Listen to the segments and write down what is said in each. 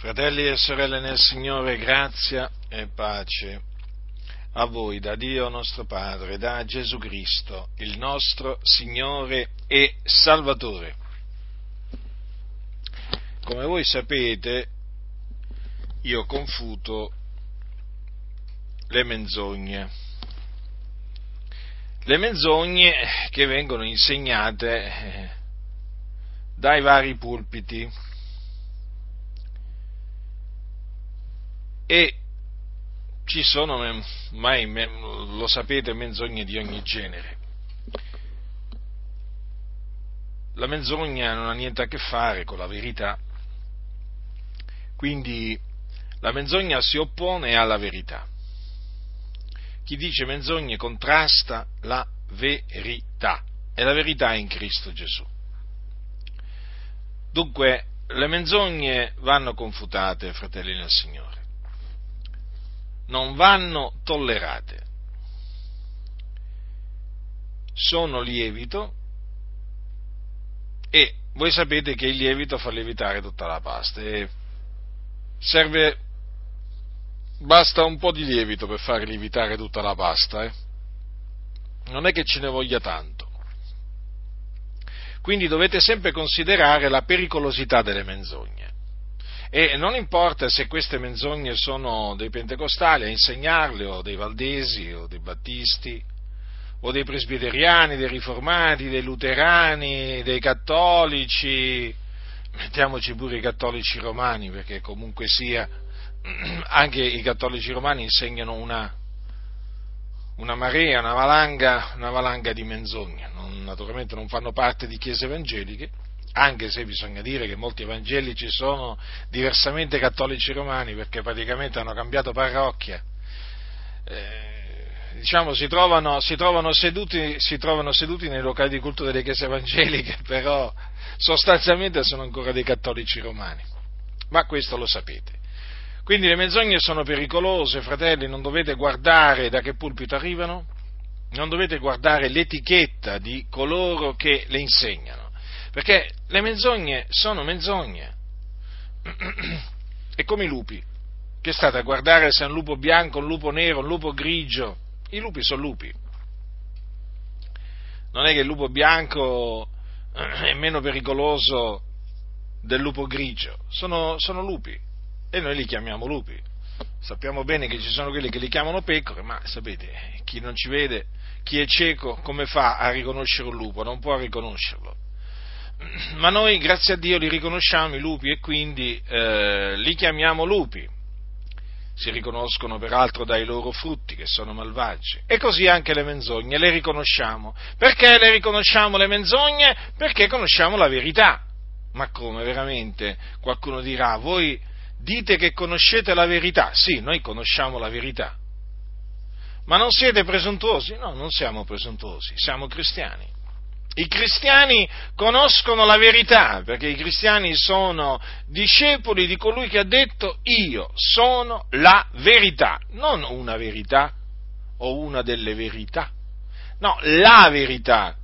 Fratelli e sorelle nel Signore, grazia e pace a voi da Dio nostro Padre, da Gesù Cristo, il nostro Signore e Salvatore. Come voi sapete, io confuto le menzogne. Le menzogne che vengono insegnate eh, dai vari pulpiti e ci sono, mai, lo sapete, menzogne di ogni genere. La menzogna non ha niente a che fare con la verità, quindi la menzogna si oppone alla verità. Chi dice menzogne contrasta la verità e la verità è in Cristo Gesù. Dunque, le menzogne vanno confutate, fratelli nel Signore non vanno tollerate. Sono lievito e voi sapete che il lievito fa lievitare tutta la pasta e serve basta un po' di lievito per far lievitare tutta la pasta, eh? non è che ce ne voglia tanto. Quindi dovete sempre considerare la pericolosità delle menzogne. E non importa se queste menzogne sono dei pentecostali a insegnarle, o dei valdesi, o dei battisti, o dei presbiteriani, dei riformati, dei luterani, dei cattolici, mettiamoci pure i cattolici romani, perché comunque sia, anche i cattolici romani insegnano una, una marea, una valanga, una valanga di menzogne, non, naturalmente non fanno parte di chiese evangeliche, anche se bisogna dire che molti evangelici sono diversamente cattolici romani perché praticamente hanno cambiato parrocchia. Eh, diciamo, si trovano, si, trovano seduti, si trovano, seduti, nei locali di culto delle chiese evangeliche, però sostanzialmente sono ancora dei cattolici romani. Ma questo lo sapete. Quindi le menzogne sono pericolose, fratelli, non dovete guardare da che pulpito arrivano, non dovete guardare l'etichetta di coloro che le insegnano perché le menzogne sono menzogne. È come i lupi. Che state a guardare se è un lupo bianco, un lupo nero, un lupo grigio? I lupi sono lupi. Non è che il lupo bianco è meno pericoloso del lupo grigio, sono, sono lupi e noi li chiamiamo lupi. Sappiamo bene che ci sono quelli che li chiamano pecore, ma sapete, chi non ci vede, chi è cieco, come fa a riconoscere un lupo? Non può riconoscerlo ma noi, grazie a Dio, li riconosciamo i lupi e quindi eh, li chiamiamo lupi. Si riconoscono peraltro dai loro frutti, che sono malvagi. E così anche le menzogne, le riconosciamo. Perché le riconosciamo le menzogne? Perché conosciamo la verità. Ma come veramente? Qualcuno dirà, voi dite che conoscete la verità. Sì, noi conosciamo la verità. Ma non siete presuntuosi? No, non siamo presuntuosi, siamo cristiani. I cristiani conoscono la verità, perché i cristiani sono discepoli di colui che ha detto io sono la verità, non una verità o una delle verità, no, la verità.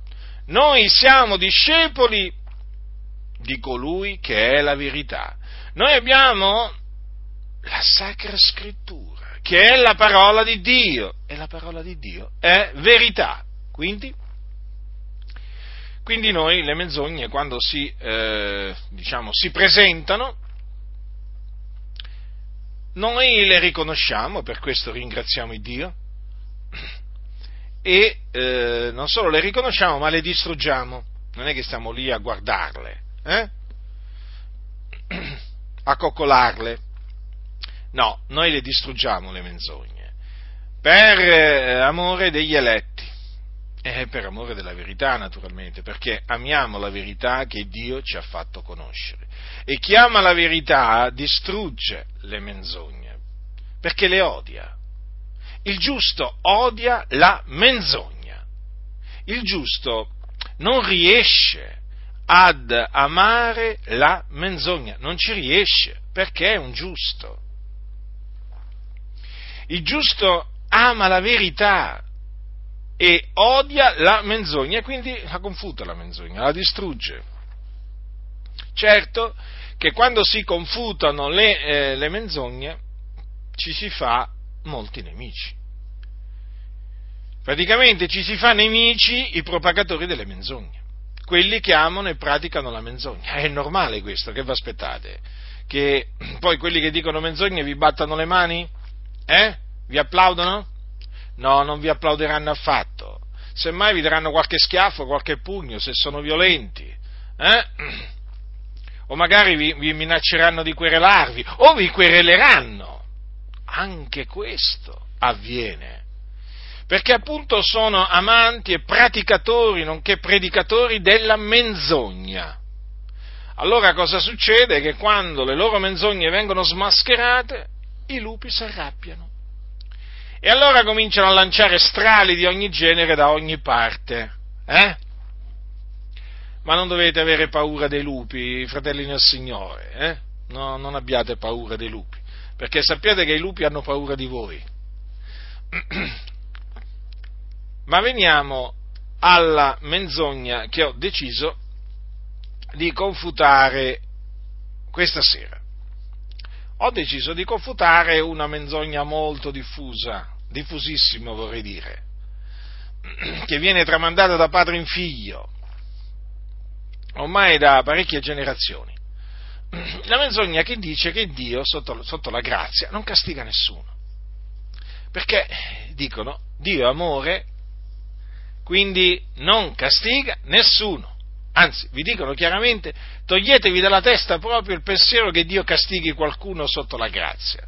Noi siamo discepoli di colui che è la verità. Noi abbiamo la Sacra Scrittura, che è la parola di Dio, e la parola di Dio è verità. Quindi quindi noi le menzogne quando si, eh, diciamo, si presentano, noi le riconosciamo, per questo ringraziamo Dio, e eh, non solo le riconosciamo, ma le distruggiamo. Non è che stiamo lì a guardarle, eh? a coccolarle. No, noi le distruggiamo le menzogne, per eh, amore degli eletti eh, per amore della verità, naturalmente, perché amiamo la verità che Dio ci ha fatto conoscere. E chi ama la verità distrugge le menzogne, perché le odia. Il giusto odia la menzogna. Il giusto non riesce ad amare la menzogna, non ci riesce perché è un giusto. Il giusto ama la verità e odia la menzogna e quindi la confuta la menzogna, la distrugge. Certo che quando si confutano le, eh, le menzogne ci si fa molti nemici. Praticamente ci si fa nemici i propagatori delle menzogne, quelli che amano e praticano la menzogna. È normale questo, che vi aspettate? Che poi quelli che dicono menzogne vi battano le mani? Eh? Vi applaudono? No, non vi applauderanno affatto. Semmai vi daranno qualche schiaffo, qualche pugno, se sono violenti. Eh? O magari vi, vi minacceranno di querelarvi, o vi quereleranno. Anche questo avviene perché appunto sono amanti e praticatori, nonché predicatori della menzogna. Allora cosa succede? Che quando le loro menzogne vengono smascherate, i lupi si arrabbiano. E allora cominciano a lanciare strali di ogni genere da ogni parte. Eh? Ma non dovete avere paura dei lupi, fratelli nel Signore. Eh? No, non abbiate paura dei lupi, perché sappiate che i lupi hanno paura di voi. Ma veniamo alla menzogna che ho deciso di confutare questa sera. Ho deciso di confutare una menzogna molto diffusa, diffusissima vorrei dire, che viene tramandata da padre in figlio, ormai da parecchie generazioni. La menzogna che dice che Dio, sotto, sotto la grazia, non castiga nessuno. Perché dicono Dio è amore quindi non castiga nessuno. Anzi, vi dicono chiaramente, toglietevi dalla testa proprio il pensiero che Dio castighi qualcuno sotto la grazia.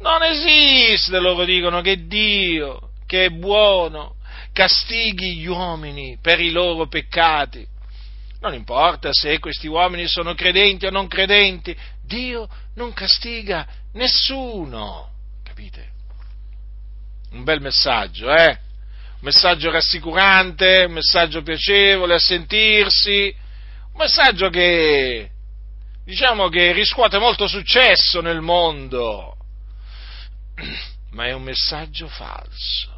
Non esiste, loro dicono, che Dio, che è buono, castighi gli uomini per i loro peccati. Non importa se questi uomini sono credenti o non credenti, Dio non castiga nessuno. Capite? Un bel messaggio, eh? Messaggio rassicurante, un messaggio piacevole a sentirsi, un messaggio che diciamo che riscuote molto successo nel mondo, ma è un messaggio falso,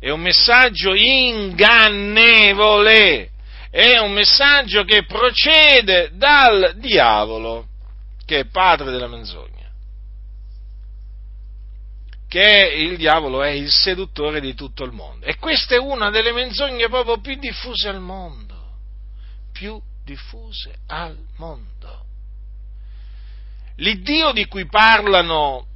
è un messaggio ingannevole, è un messaggio che procede dal diavolo, che è padre della menzogna che il diavolo è il seduttore di tutto il mondo. E questa è una delle menzogne proprio più diffuse al mondo, più diffuse al mondo. L'Iddio di cui parlano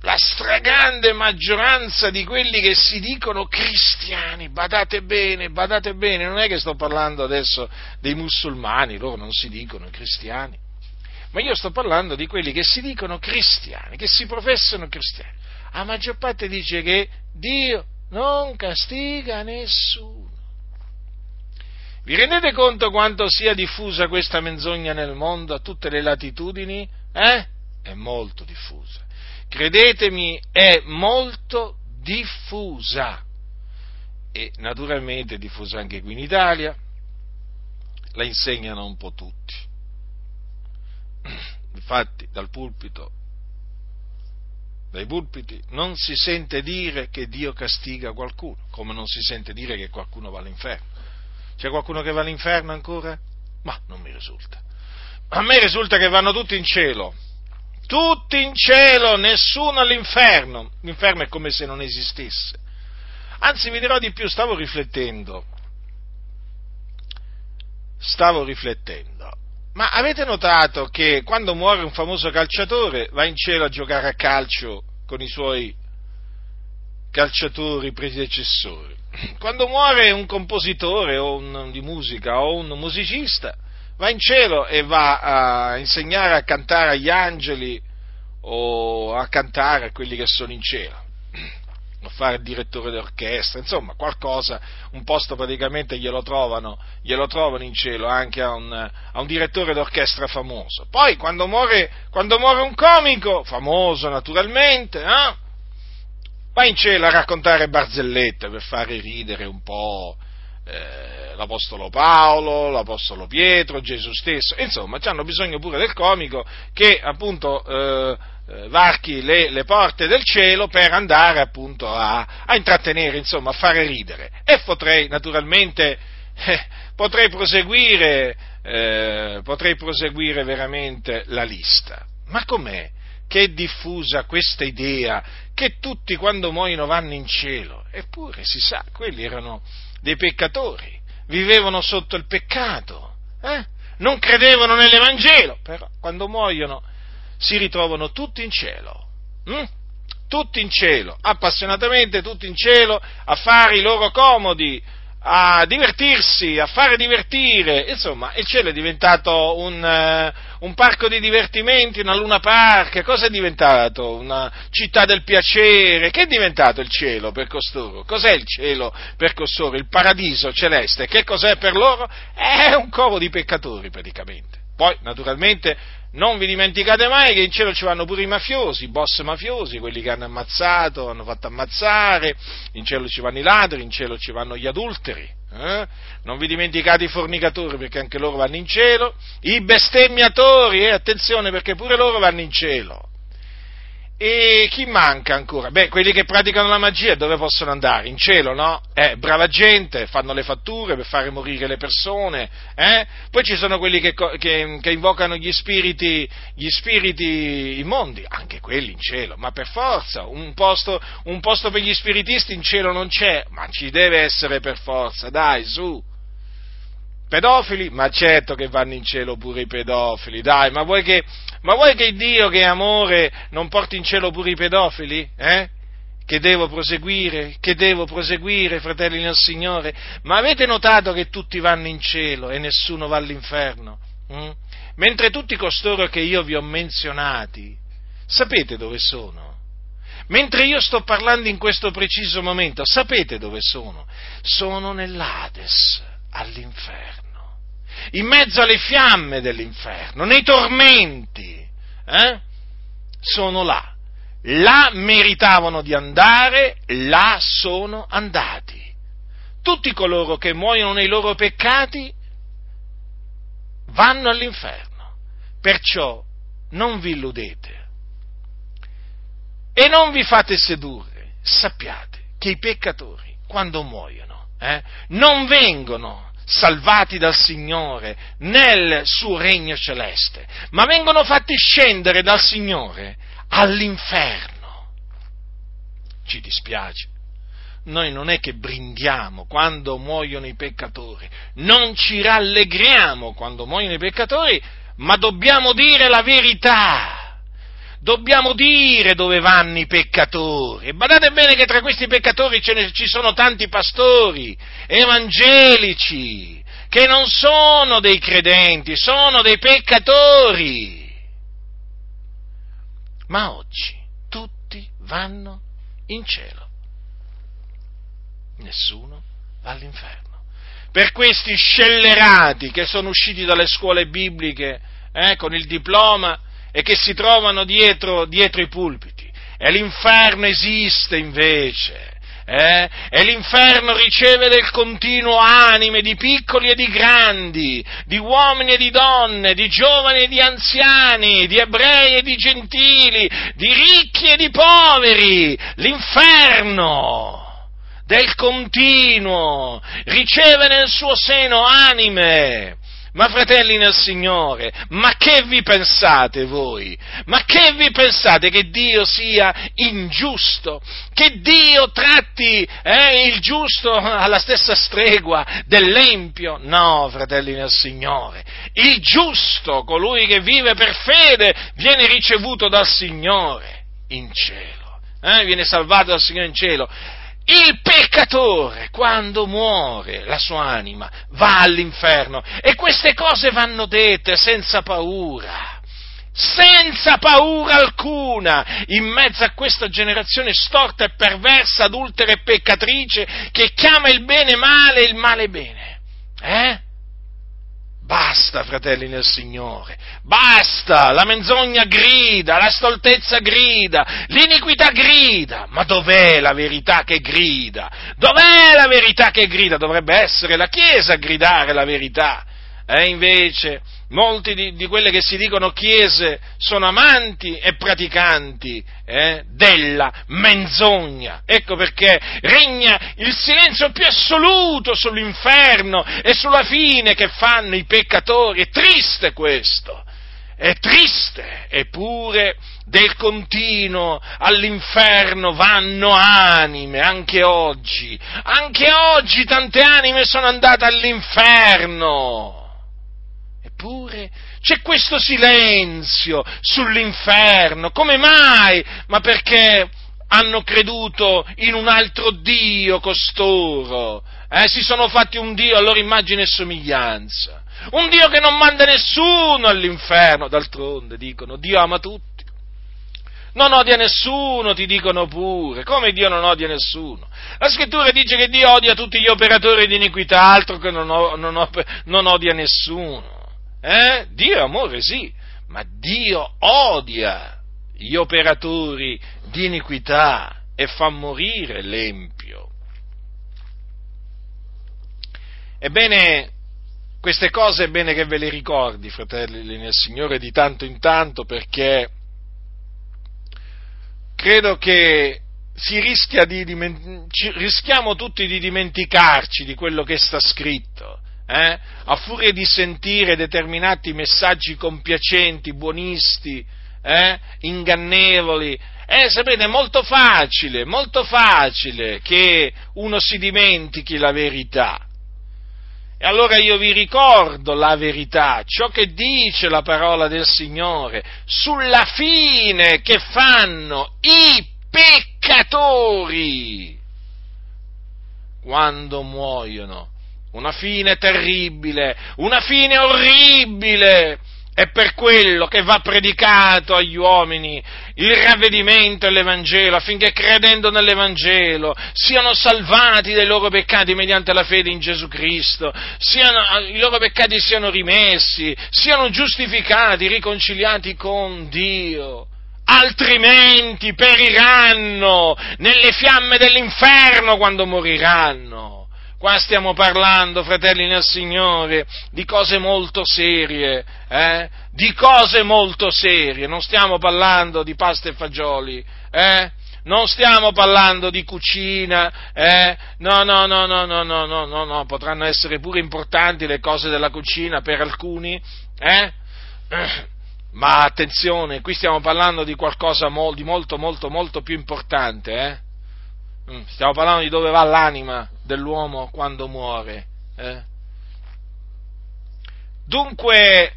la stragrande maggioranza di quelli che si dicono cristiani, badate bene, badate bene, non è che sto parlando adesso dei musulmani, loro non si dicono cristiani, ma io sto parlando di quelli che si dicono cristiani, che si professano cristiani a maggior parte dice che Dio non castiga nessuno. Vi rendete conto quanto sia diffusa questa menzogna nel mondo a tutte le latitudini? Eh? È molto diffusa. Credetemi, è molto diffusa. E naturalmente è diffusa anche qui in Italia. La insegnano un po' tutti. Infatti, dal pulpito dai pulpiti, non si sente dire che Dio castiga qualcuno, come non si sente dire che qualcuno va all'inferno. C'è qualcuno che va all'inferno ancora? Ma non mi risulta. A me risulta che vanno tutti in cielo. Tutti in cielo, nessuno all'inferno. L'inferno è come se non esistesse. Anzi, vi dirò di più, stavo riflettendo. Stavo riflettendo. Ma avete notato che quando muore un famoso calciatore va in cielo a giocare a calcio con i suoi calciatori predecessori? Quando muore un compositore o un, di musica o un musicista va in cielo e va a insegnare a cantare agli angeli o a cantare a quelli che sono in cielo fare direttore d'orchestra, insomma qualcosa, un posto praticamente glielo trovano, glielo trovano in cielo anche a un, a un direttore d'orchestra famoso. Poi quando muore, quando muore un comico, famoso naturalmente, eh, va in cielo a raccontare barzellette per fare ridere un po' eh, l'Apostolo Paolo, l'Apostolo Pietro, Gesù stesso, insomma hanno bisogno pure del comico che appunto... Eh, varchi le, le, porte del cielo per andare appunto a, a intrattenere, insomma, a fare ridere. E potrei naturalmente eh, potrei, proseguire, eh, potrei proseguire veramente la lista. Ma com'è che è diffusa questa idea che tutti quando muoiono vanno in cielo? Eppure si sa, quelli erano dei peccatori, vivevano sotto il peccato, eh? non credevano nell'Evangelo, però quando muoiono si ritrovano tutti in cielo. Hm? Tutti in cielo, appassionatamente tutti in cielo, a fare i loro comodi, a divertirsi, a fare divertire, insomma, il cielo è diventato un, uh, un, parco di divertimenti, una luna park, cosa è diventato? Una città del piacere, che è diventato il cielo per costoro? Cos'è il cielo per costoro? Il paradiso celeste, che cos'è per loro? È un covo di peccatori praticamente. Poi, naturalmente, non vi dimenticate mai che in cielo ci vanno pure i mafiosi, i boss mafiosi, quelli che hanno ammazzato, hanno fatto ammazzare, in cielo ci vanno i ladri, in cielo ci vanno gli adulteri, eh? non vi dimenticate i fornicatori perché anche loro vanno in cielo, i bestemmiatori, eh? attenzione perché pure loro vanno in cielo. E chi manca ancora? Beh, quelli che praticano la magia dove possono andare? In cielo, no? Eh, brava gente, fanno le fatture per fare morire le persone, eh? Poi ci sono quelli che, che, che invocano gli spiriti, gli spiriti immondi, anche quelli in cielo, ma per forza, un posto, un posto per gli spiritisti in cielo non c'è, ma ci deve essere per forza, dai, su. Pedofili? Ma certo che vanno in cielo pure i pedofili, dai, ma vuoi che, ma vuoi che Dio che è amore non porti in cielo pure i pedofili? Eh? Che devo proseguire? Che devo proseguire, fratelli nel Signore? Ma avete notato che tutti vanno in cielo e nessuno va all'inferno? Hm? Mentre tutti costoro che io vi ho menzionati, sapete dove sono? Mentre io sto parlando in questo preciso momento, sapete dove sono? Sono nell'Ades all'inferno, in mezzo alle fiamme dell'inferno, nei tormenti, eh? sono là. Là meritavano di andare, là sono andati. Tutti coloro che muoiono nei loro peccati vanno all'inferno. Perciò non vi illudete e non vi fate sedurre. Sappiate che i peccatori, quando muoiono, eh, non vengono salvati dal Signore nel suo regno celeste, ma vengono fatti scendere dal Signore all'inferno. Ci dispiace. Noi non è che brindiamo quando muoiono i peccatori, non ci rallegriamo quando muoiono i peccatori, ma dobbiamo dire la verità dobbiamo dire dove vanno i peccatori. E badate bene che tra questi peccatori ne, ci sono tanti pastori evangelici che non sono dei credenti, sono dei peccatori. Ma oggi tutti vanno in cielo, nessuno va all'inferno. Per questi scellerati che sono usciti dalle scuole bibliche eh, con il diploma e che si trovano dietro, dietro i pulpiti. E l'inferno esiste invece. Eh? E l'inferno riceve del continuo anime di piccoli e di grandi, di uomini e di donne, di giovani e di anziani, di ebrei e di gentili, di ricchi e di poveri. L'inferno del continuo riceve nel suo seno anime ma fratelli nel Signore, ma che vi pensate voi? Ma che vi pensate che Dio sia ingiusto? Che Dio tratti eh, il giusto alla stessa stregua dell'empio? No, fratelli nel Signore. Il giusto, colui che vive per fede, viene ricevuto dal Signore in cielo. Eh, viene salvato dal Signore in cielo il peccatore, quando muore, la sua anima va all'inferno e queste cose vanno dette senza paura senza paura alcuna, in mezzo a questa generazione storta e perversa, adultera e peccatrice, che chiama il bene male e il male bene. Eh? Basta, fratelli nel Signore, basta, la menzogna grida, la stoltezza grida, l'iniquità grida, ma dov'è la verità che grida? Dov'è la verità che grida? Dovrebbe essere la Chiesa a gridare la verità. E invece molti di, di, quelle che si dicono chiese sono amanti e praticanti eh, della menzogna. Ecco perché regna il silenzio più assoluto sull'inferno e sulla fine che fanno i peccatori. È triste questo. È triste, eppure del continuo all'inferno vanno anime, anche oggi. Anche oggi tante anime sono andate all'inferno. Eppure c'è questo silenzio sull'inferno. Come mai? Ma perché hanno creduto in un altro Dio costoro? Eh, si sono fatti un Dio a loro immagine e somiglianza. Un Dio che non manda nessuno all'inferno. D'altronde dicono, Dio ama tutti. Non odia nessuno, ti dicono pure. Come Dio non odia nessuno? La scrittura dice che Dio odia tutti gli operatori di iniquità, altro che non, non, non odia nessuno. Eh? Dio è amore, sì, ma Dio odia gli operatori di iniquità e fa morire l'empio. Ebbene, queste cose è bene che ve le ricordi, fratelli nel Signore, di tanto in tanto, perché credo che rischia di, rischiamo tutti di dimenticarci di quello che sta scritto eh? a furia di sentire determinati messaggi compiacenti, buonisti, eh? ingannevoli, eh, sapete, è molto facile, molto facile che uno si dimentichi la verità. E allora io vi ricordo la verità, ciò che dice la parola del Signore sulla fine che fanno i peccatori quando muoiono una fine terribile, una fine orribile. È per quello che va predicato agli uomini il ravvedimento e l'Evangelo, affinché credendo nell'Evangelo siano salvati dai loro peccati mediante la fede in Gesù Cristo, siano, i loro peccati siano rimessi, siano giustificati, riconciliati con Dio altrimenti periranno nelle fiamme dell'inferno quando moriranno. Qua stiamo parlando, fratelli nel Signore, di cose molto serie, eh? di cose molto serie, non stiamo parlando di pasta e fagioli, eh? non stiamo parlando di cucina, eh? no, no, no, no, no, no, no, no, no, potranno essere pure importanti le cose della cucina per alcuni, eh? ma attenzione, qui stiamo parlando di qualcosa di molto, molto, molto più importante, eh? Mm, stiamo parlando di dove va l'anima dell'uomo quando muore. Eh? Dunque,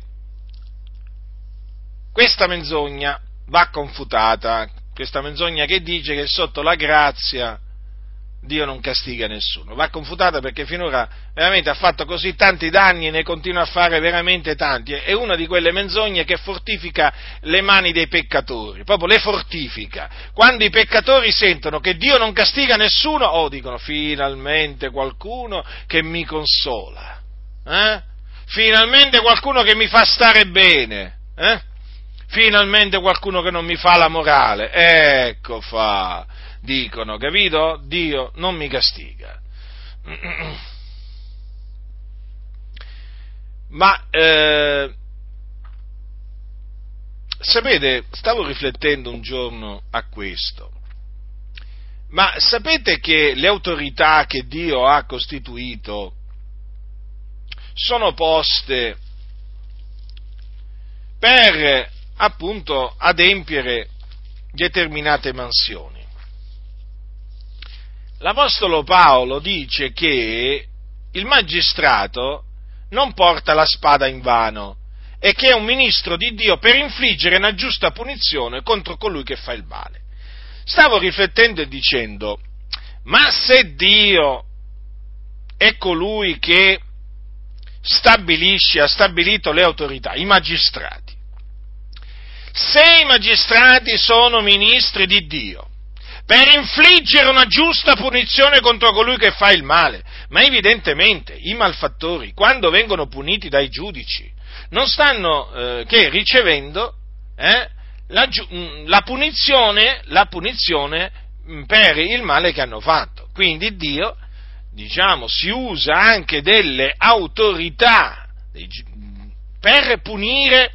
questa menzogna va confutata, questa menzogna che dice che sotto la grazia Dio non castiga nessuno. Va confutata perché finora veramente ha fatto così tanti danni e ne continua a fare veramente tanti. È una di quelle menzogne che fortifica le mani dei peccatori, proprio le fortifica. Quando i peccatori sentono che Dio non castiga nessuno, oh, dicono finalmente qualcuno che mi consola. Eh? Finalmente qualcuno che mi fa stare bene. Eh? Finalmente qualcuno che non mi fa la morale. Ecco fa dicono, capito? Dio non mi castiga. Ma eh, sapete, stavo riflettendo un giorno a questo. Ma sapete che le autorità che Dio ha costituito sono poste per appunto adempiere determinate mansioni? l'Apostolo Paolo dice che il magistrato non porta la spada in vano e che è un ministro di Dio per infliggere una giusta punizione contro colui che fa il male. Stavo riflettendo e dicendo, ma se Dio è colui che stabilisce, ha stabilito le autorità, i magistrati, se i magistrati sono ministri di Dio, per infliggere una giusta punizione contro colui che fa il male. Ma evidentemente i malfattori, quando vengono puniti dai giudici, non stanno eh, che ricevendo eh, la, mm, la, punizione, la punizione mm, per il male che hanno fatto. Quindi Dio, diciamo, si usa anche delle autorità per punire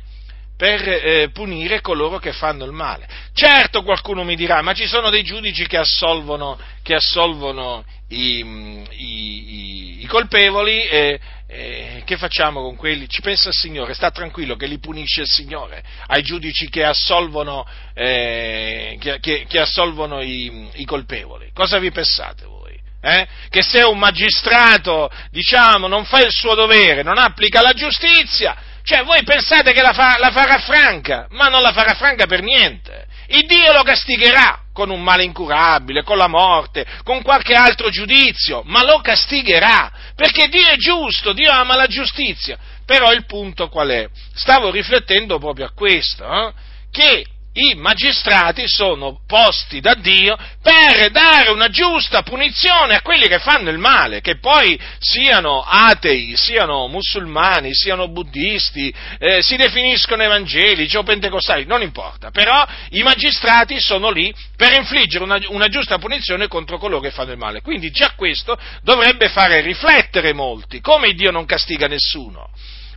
per eh, punire coloro che fanno il male. Certo qualcuno mi dirà, ma ci sono dei giudici che assolvono, che assolvono i, i, i, i, colpevoli e, e, che facciamo con quelli? Ci pensa il Signore, sta tranquillo che li punisce il Signore, ai giudici che assolvono, eh, che, che, che assolvono i, colpevoli. Cosa vi pensate voi? Eh? Che se un magistrato, diciamo, non fa il suo dovere, non applica la giustizia, cioè, voi pensate che la, fa, la farà franca, ma non la farà franca per niente. Il Dio lo castigherà con un male incurabile, con la morte, con qualche altro giudizio, ma lo castigherà, perché Dio è giusto, Dio ama la giustizia. Però il punto qual è? Stavo riflettendo proprio a questo, eh? che i magistrati sono posti da Dio per dare una giusta punizione a quelli che fanno il male, che poi siano atei, siano musulmani, siano buddisti, eh, si definiscono evangelici o pentecostali, non importa, però i magistrati sono lì per infliggere una, una giusta punizione contro coloro che fanno il male. Quindi già questo dovrebbe fare riflettere molti, come Dio non castiga nessuno.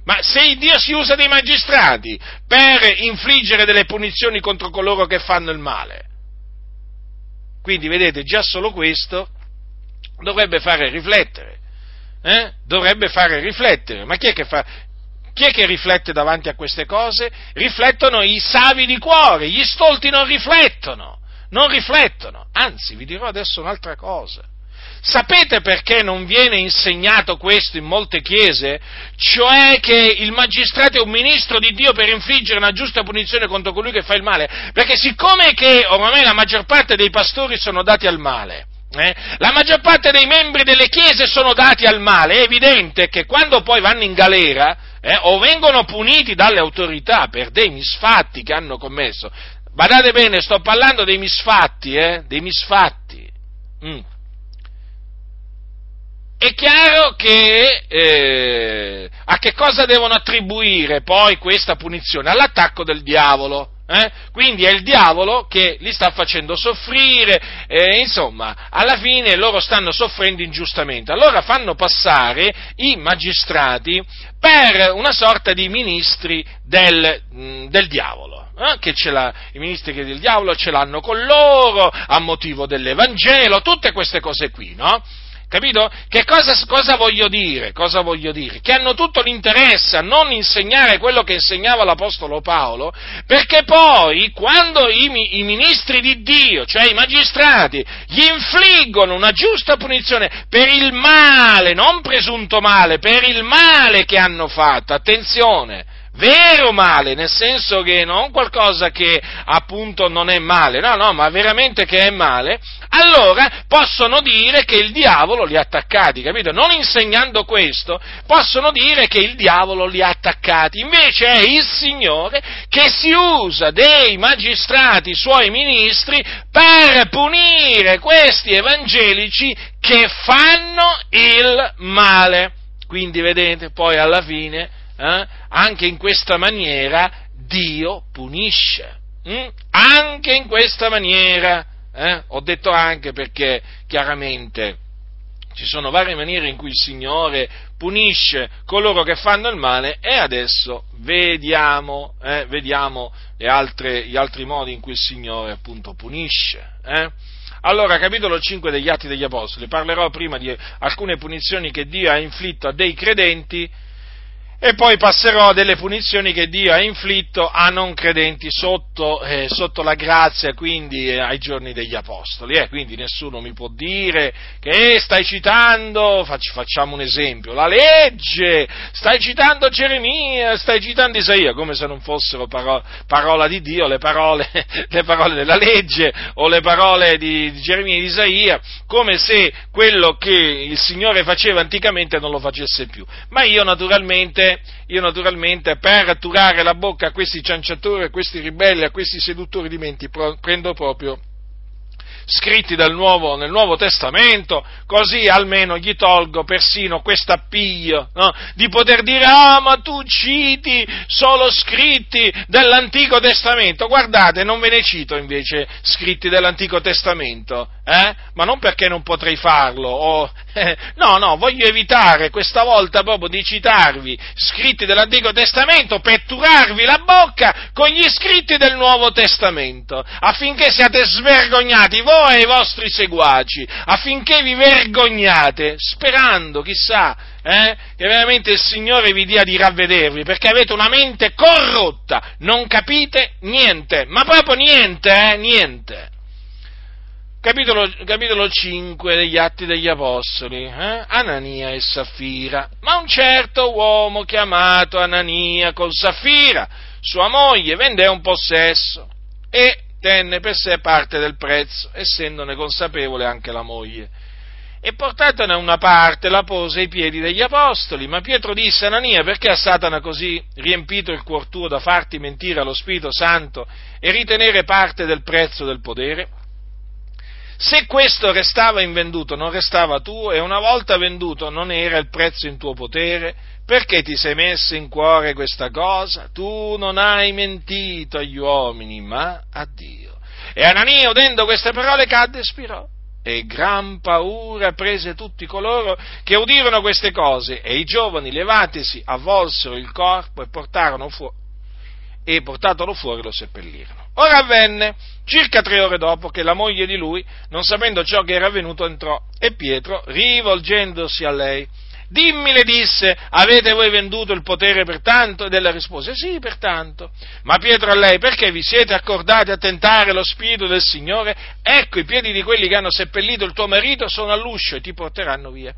Ma se Dio si usa dei magistrati per infliggere delle punizioni contro coloro che fanno il male, quindi vedete, già solo questo dovrebbe fare riflettere. Eh? Dovrebbe fare riflettere. Ma chi è, che fa, chi è che riflette davanti a queste cose? Riflettono i savi di cuore, gli stolti non riflettono, non riflettono. Anzi, vi dirò adesso un'altra cosa. Sapete perché non viene insegnato questo in molte chiese? Cioè che il magistrato è un ministro di Dio per infliggere una giusta punizione contro colui che fa il male? Perché siccome che ormai la maggior parte dei pastori sono dati al male, eh, la maggior parte dei membri delle chiese sono dati al male, è evidente che quando poi vanno in galera eh, o vengono puniti dalle autorità per dei misfatti che hanno commesso, badate bene, sto parlando dei misfatti, eh, dei misfatti. Mm è chiaro che eh, a che cosa devono attribuire poi questa punizione? All'attacco del diavolo. Eh? Quindi è il diavolo che li sta facendo soffrire, eh, insomma, alla fine loro stanno soffrendo ingiustamente. Allora fanno passare i magistrati per una sorta di ministri del, mh, del diavolo. Eh? Che I ministri del diavolo ce l'hanno con loro a motivo dell'Evangelo, tutte queste cose qui, no? Capito? Che cosa, cosa, voglio dire? Cosa voglio dire? Che hanno tutto l'interesse a non insegnare quello che insegnava l'Apostolo Paolo, perché poi, quando i, i ministri di Dio, cioè i magistrati, gli infliggono una giusta punizione per il male, non presunto male, per il male che hanno fatto, attenzione, vero male, nel senso che non qualcosa che appunto non è male, no, no, ma veramente che è male, allora possono dire che il diavolo li ha attaccati, capito? Non insegnando questo, possono dire che il diavolo li ha attaccati, invece è il Signore che si usa dei magistrati, suoi ministri, per punire questi evangelici che fanno il male. Quindi vedete, poi alla fine eh, anche in questa maniera Dio punisce. Mm? Anche in questa maniera. Eh? Ho detto anche perché chiaramente ci sono varie maniere in cui il Signore punisce coloro che fanno il male e adesso vediamo, eh, vediamo altre, gli altri modi in cui il Signore appunto punisce. Eh? Allora, capitolo 5 degli Atti degli Apostoli, parlerò prima di alcune punizioni che Dio ha inflitto a dei credenti e poi passerò a delle punizioni che Dio ha inflitto a non credenti sotto, eh, sotto la grazia, quindi eh, ai giorni degli Apostoli. Eh, quindi nessuno mi può dire che stai citando, fac- facciamo un esempio, la legge, stai citando Geremia, stai citando Isaia, come se non fossero paro- parola di Dio le parole, le parole, della legge o le parole di, di Geremia e di Isaia, come se quello che il Signore faceva anticamente non lo facesse più. Ma io naturalmente io naturalmente per turare la bocca a questi cianciatori, a questi ribelli, a questi seduttori di menti, prendo proprio scritti nuovo, nel Nuovo Testamento, così almeno gli tolgo persino questo appiglio no? di poter dire ah ma tu citi solo scritti dell'Antico Testamento, guardate non ve ne cito invece scritti dell'Antico Testamento, eh? ma non perché non potrei farlo, o, eh, no, no, voglio evitare questa volta proprio di citarvi scritti dell'Antico Testamento, petturarvi la bocca con gli scritti del Nuovo Testamento, affinché siate svergognati voi e i vostri seguaci, affinché vi vergognate, sperando, chissà, eh, che veramente il Signore vi dia di ravvedervi, perché avete una mente corrotta, non capite niente, ma proprio niente, eh, niente capitolo, capitolo 5 degli Atti degli Apostoli, eh? Anania e Saffira. Ma un certo uomo chiamato Anania con Saffira, sua moglie, vende un possesso e tenne per sé parte del prezzo, essendone consapevole anche la moglie. E portatene una parte la pose ai piedi degli apostoli, ma Pietro disse Anania, perché a Satana così riempito il cuor tuo da farti mentire allo Spirito Santo e ritenere parte del prezzo del podere? Se questo restava invenduto, non restava tuo, e una volta venduto non era il prezzo in tuo potere, perché ti sei messo in cuore questa cosa? Tu non hai mentito agli uomini, ma a Dio. E Anania, udendo queste parole, cadde e spirò. E gran paura prese tutti coloro che udirono queste cose, e i giovani, levatisi, avvolsero il corpo e portarono fuori, e portatolo fuori lo seppellirono. Ora avvenne, circa tre ore dopo, che la moglie di lui, non sapendo ciò che era avvenuto, entrò e Pietro, rivolgendosi a lei, dimmi le disse, avete voi venduto il potere per tanto? Ed ella rispose, sì, per tanto. Ma Pietro a lei, perché vi siete accordati a tentare lo Spirito del Signore? Ecco, i piedi di quelli che hanno seppellito il tuo marito sono all'uscio e ti porteranno via.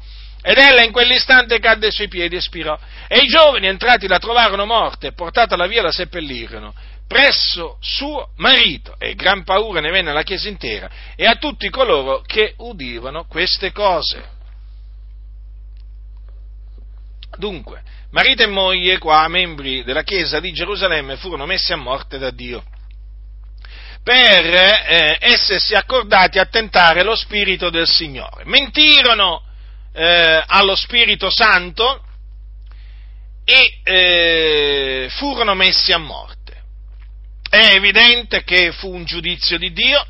Ed ella in quell'istante cadde sui piedi e spirò. E i giovani entrati la trovarono morta e portatala via la seppellirono presso suo marito e gran paura ne venne alla chiesa intera e a tutti coloro che udivano queste cose. Dunque, marito e moglie qua, membri della chiesa di Gerusalemme, furono messi a morte da Dio per eh, essersi accordati a tentare lo Spirito del Signore. Mentirono eh, allo Spirito Santo e eh, furono messi a morte. È evidente che fu un giudizio di Dio,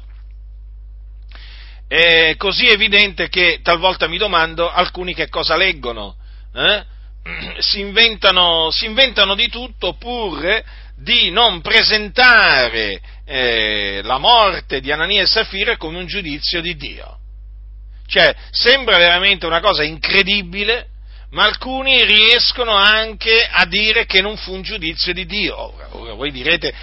è così evidente che talvolta mi domando alcuni che cosa leggono. Eh? Si, inventano, si, inventano, di tutto pur di non presentare eh, la morte di Anania e Safira come un giudizio di Dio. Cioè, sembra veramente una cosa incredibile ma alcuni riescono anche a dire che non fu un giudizio di Dio. Ora, ora voi, direte,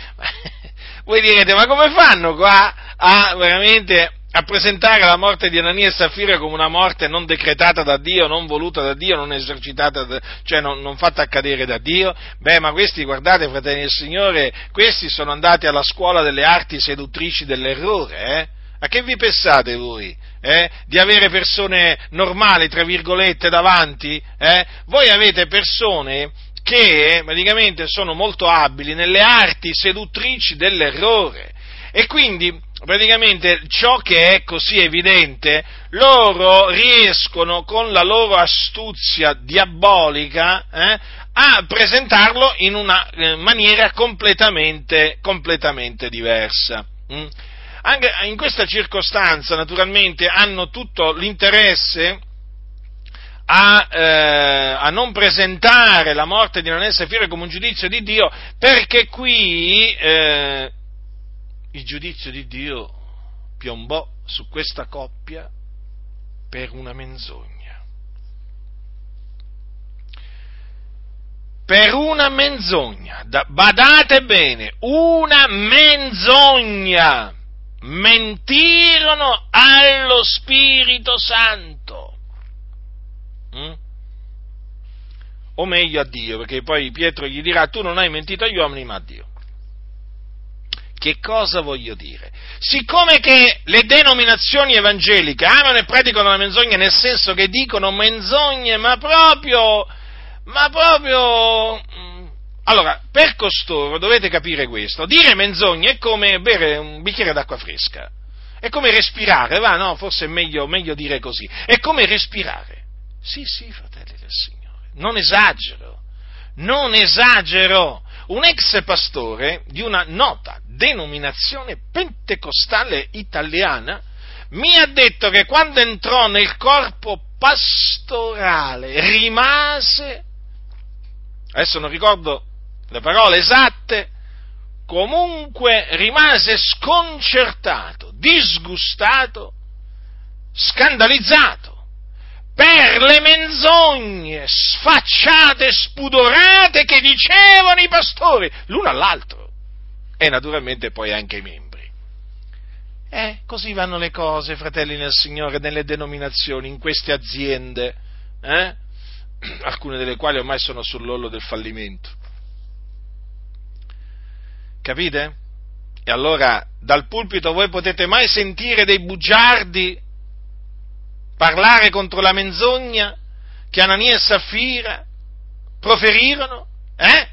voi direte, ma come fanno qua a veramente a presentare la morte di Anania e Safira come una morte non decretata da Dio, non voluta da Dio, non esercitata, da, cioè non, non, fatta accadere da Dio? Beh, ma questi, guardate, fratelli del Signore, questi sono andati alla scuola delle arti seduttrici dell'errore, eh? A che vi pensate voi? Eh? Di avere persone normali, tra virgolette, davanti? Eh? Voi avete persone che praticamente sono molto abili nelle arti seduttrici dell'errore e quindi praticamente ciò che è così evidente, loro riescono con la loro astuzia diabolica eh, a presentarlo in una eh, maniera completamente, completamente diversa. Mm? Anche in questa circostanza, naturalmente, hanno tutto l'interesse a, eh, a, non presentare la morte di Ananessa e Safira come un giudizio di Dio, perché qui eh, il giudizio di Dio piombò su questa coppia per una menzogna. Per una menzogna, badate bene, una menzogna mentirono allo Spirito Santo. Mm? O meglio a Dio, perché poi Pietro gli dirà tu non hai mentito agli uomini ma a Dio. Che cosa voglio dire? Siccome che le denominazioni evangeliche amano e predicano la menzogna nel senso che dicono menzogne, ma proprio, ma proprio mm, allora, per costoro dovete capire questo, dire menzogne è come bere un bicchiere d'acqua fresca, è come respirare, va, no, forse è meglio, meglio dire così, è come respirare. Sì, sì, fratelli del Signore, non esagero, non esagero. Un ex pastore di una nota denominazione pentecostale italiana mi ha detto che quando entrò nel corpo pastorale rimase, adesso non ricordo le parole esatte, comunque rimase sconcertato, disgustato, scandalizzato per le menzogne sfacciate spudorate che dicevano i pastori l'uno all'altro e naturalmente poi anche i membri. Eh, così vanno le cose, fratelli nel Signore, nelle denominazioni, in queste aziende, eh? alcune delle quali ormai sono sull'ollo del fallimento. Capite? E allora dal pulpito voi potete mai sentire dei bugiardi parlare contro la menzogna che Anania e Saffira proferirono? Eh?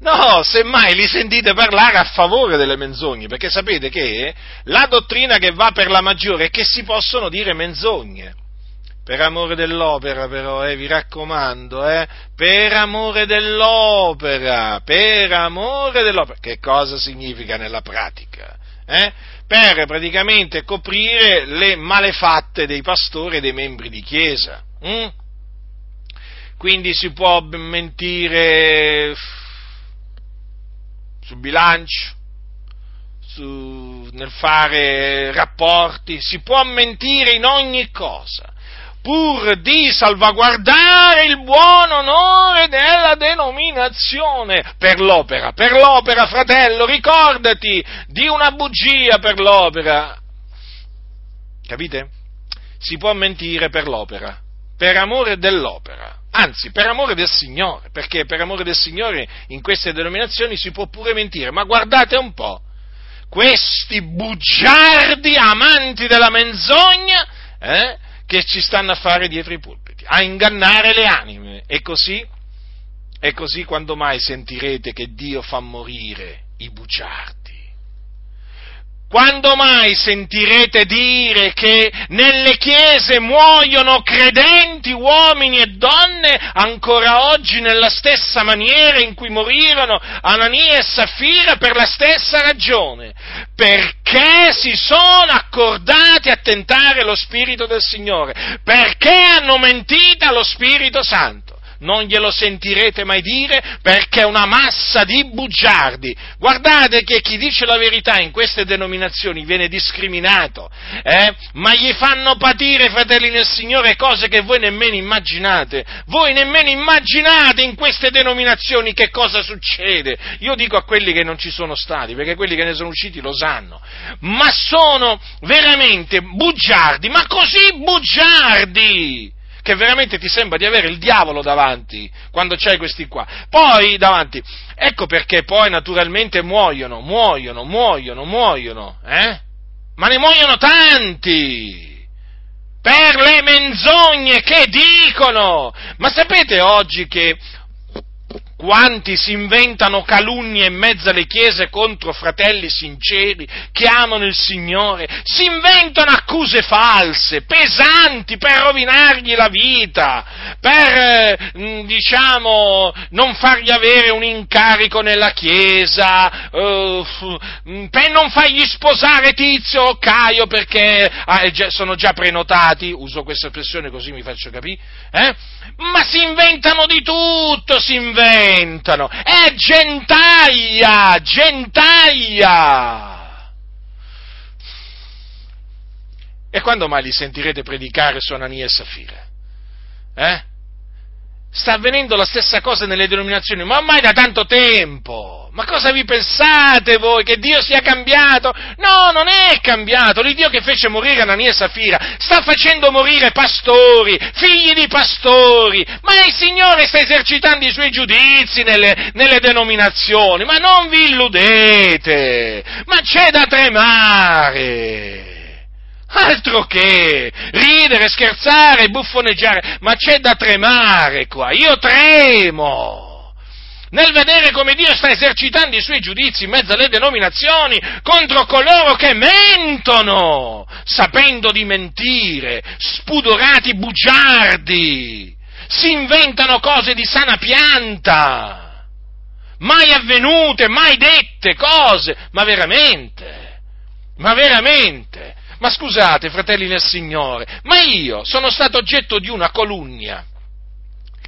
No, semmai li sentite parlare a favore delle menzogne, perché sapete che la dottrina che va per la maggiore è che si possono dire menzogne per amore dell'opera però, eh, vi raccomando, eh, per amore dell'opera, per amore dell'opera. Che cosa significa nella pratica? Eh? Per praticamente coprire le malefatte dei pastori e dei membri di chiesa. Hm? Quindi si può mentire sul bilancio, su, nel fare rapporti, si può mentire in ogni cosa pur di salvaguardare il buon onore della denominazione per l'opera, per l'opera, fratello, ricordati di una bugia per l'opera. Capite? Si può mentire per l'opera, per amore dell'opera, anzi per amore del Signore, perché per amore del Signore in queste denominazioni si può pure mentire, ma guardate un po', questi bugiardi amanti della menzogna, eh, che ci stanno a fare dietro i pulpiti, a ingannare le anime. E così, e così quando mai sentirete che Dio fa morire i bugiardi? Quando mai sentirete dire che nelle chiese muoiono credenti uomini e donne ancora oggi nella stessa maniera in cui morirono Anania e Saffira per la stessa ragione? Perché si sono accordati a tentare lo Spirito del Signore? Perché hanno mentito allo Spirito Santo? Non glielo sentirete mai dire perché è una massa di bugiardi. Guardate che chi dice la verità in queste denominazioni viene discriminato, eh? ma gli fanno patire, fratelli nel Signore, cose che voi nemmeno immaginate. Voi nemmeno immaginate in queste denominazioni che cosa succede. Io dico a quelli che non ci sono stati, perché quelli che ne sono usciti lo sanno, ma sono veramente bugiardi, ma così bugiardi! Che veramente ti sembra di avere il diavolo davanti quando c'hai questi qua. Poi davanti, ecco perché poi naturalmente muoiono, muoiono, muoiono, muoiono, eh? Ma ne muoiono tanti! Per le menzogne che dicono! Ma sapete oggi che quanti si inventano calunnie in mezzo alle chiese contro fratelli sinceri che amano il Signore, si inventano accuse false, pesanti per rovinargli la vita, per, eh, diciamo, non fargli avere un incarico nella chiesa, uh, per non fargli sposare Tizio o Caio perché ah, sono già prenotati, uso questa espressione così mi faccio capire, eh? ma si inventano di tutto, si inventano, è gentaglia, gentaglia. E quando mai li sentirete predicare su Anania e Safira? Eh? Sta avvenendo la stessa cosa nelle denominazioni, ma ormai da tanto tempo. Ma cosa vi pensate voi? Che Dio sia cambiato? No, non è cambiato. L'Iddio che fece morire Anania e Safira sta facendo morire pastori, figli di pastori. Ma il Signore sta esercitando i suoi giudizi nelle, nelle denominazioni. Ma non vi illudete. Ma c'è da tremare. Altro che! Ridere, scherzare, buffoneggiare, ma c'è da tremare qua. Io tremo. Nel vedere come Dio sta esercitando i suoi giudizi in mezzo alle denominazioni contro coloro che mentono, sapendo di mentire, spudorati bugiardi, si inventano cose di sana pianta, mai avvenute, mai dette cose, ma veramente, ma veramente, Ma scusate, fratelli nel Signore, ma io sono stato oggetto di una calunnia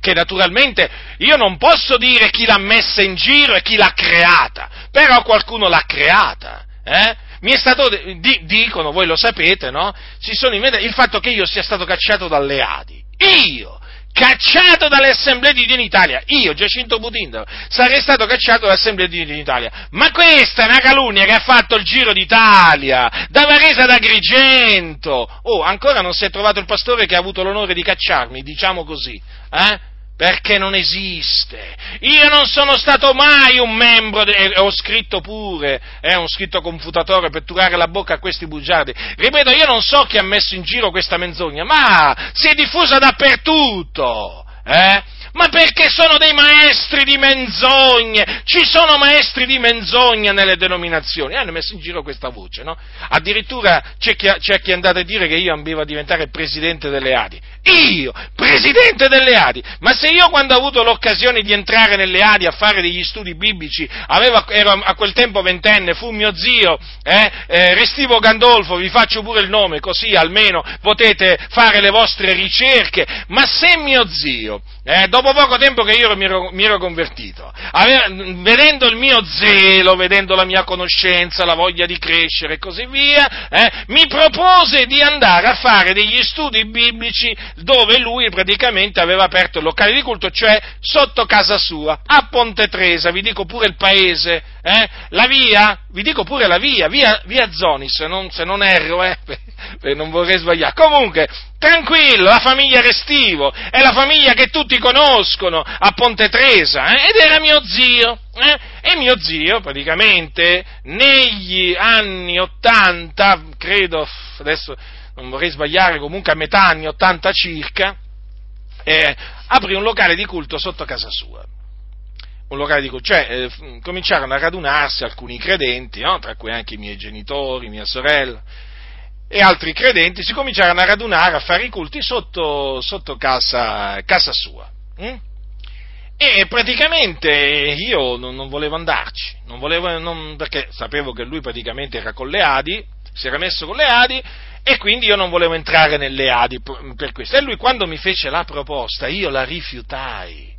che naturalmente io non posso dire chi l'ha messa in giro e chi l'ha creata, però qualcuno l'ha creata. Eh? Mi è stato, di, dicono, voi lo sapete, no? il fatto che io sia stato cacciato dalle Adi. Io! Cacciato dalle assemblee di Dio in Italia, io, Giacinto Butindaro, sarei stato cacciato dalle assemblee di Dio in Italia. Ma questa è una calunnia che ha fatto il giro d'Italia, da Varese ad Agrigento. Oh, ancora non si è trovato il pastore che ha avuto l'onore di cacciarmi, diciamo così. Eh? Perché non esiste. Io non sono stato mai un membro, de- e ho scritto pure, è eh, un scritto confutatore per turare la bocca a questi bugiardi. Ripeto, io non so chi ha messo in giro questa menzogna, ma si è diffusa dappertutto. Eh? Ma perché sono dei maestri di menzogne? Ci sono maestri di menzogna nelle denominazioni. Hanno messo in giro questa voce, no? Addirittura c'è chi, c'è chi è andato a dire che io ambivo a diventare presidente delle Adi. Io, presidente delle Adi! Ma se io quando ho avuto l'occasione di entrare nelle Adi a fare degli studi biblici, avevo, ero a quel tempo ventenne, fu mio zio, eh, eh, Restivo Gandolfo, vi faccio pure il nome, così almeno potete fare le vostre ricerche. Ma se mio zio, eh, dopo poco tempo che io mi ero, mi ero convertito, aveva, vedendo il mio zelo, vedendo la mia conoscenza, la voglia di crescere e così via, eh, mi propose di andare a fare degli studi biblici dove lui praticamente aveva aperto il locale di culto, cioè sotto casa sua, a Ponte Tresa, vi dico pure il paese, eh, la via, vi dico pure la via, via, via Zoni, se non, se non erro, eh, non vorrei sbagliare. Comunque, tranquillo, la famiglia Restivo, è la famiglia che tutti conoscono a Ponte Tresa, eh, ed era mio zio. Eh? E mio zio, praticamente, negli anni Ottanta, credo, adesso non vorrei sbagliare, comunque a metà anni 80 circa, eh, aprì un locale di culto sotto casa sua. Un locale cioè eh, cominciarono a radunarsi alcuni credenti, no? tra cui anche i miei genitori, mia sorella, e altri credenti si cominciarono a radunare a fare i culti sotto, sotto casa, casa, sua. Hm? E praticamente io non, non volevo andarci, non volevo, non, perché sapevo che lui praticamente era con le Adi, si era messo con le Adi e quindi io non volevo entrare nelle Adi per questo. E lui quando mi fece la proposta io la rifiutai.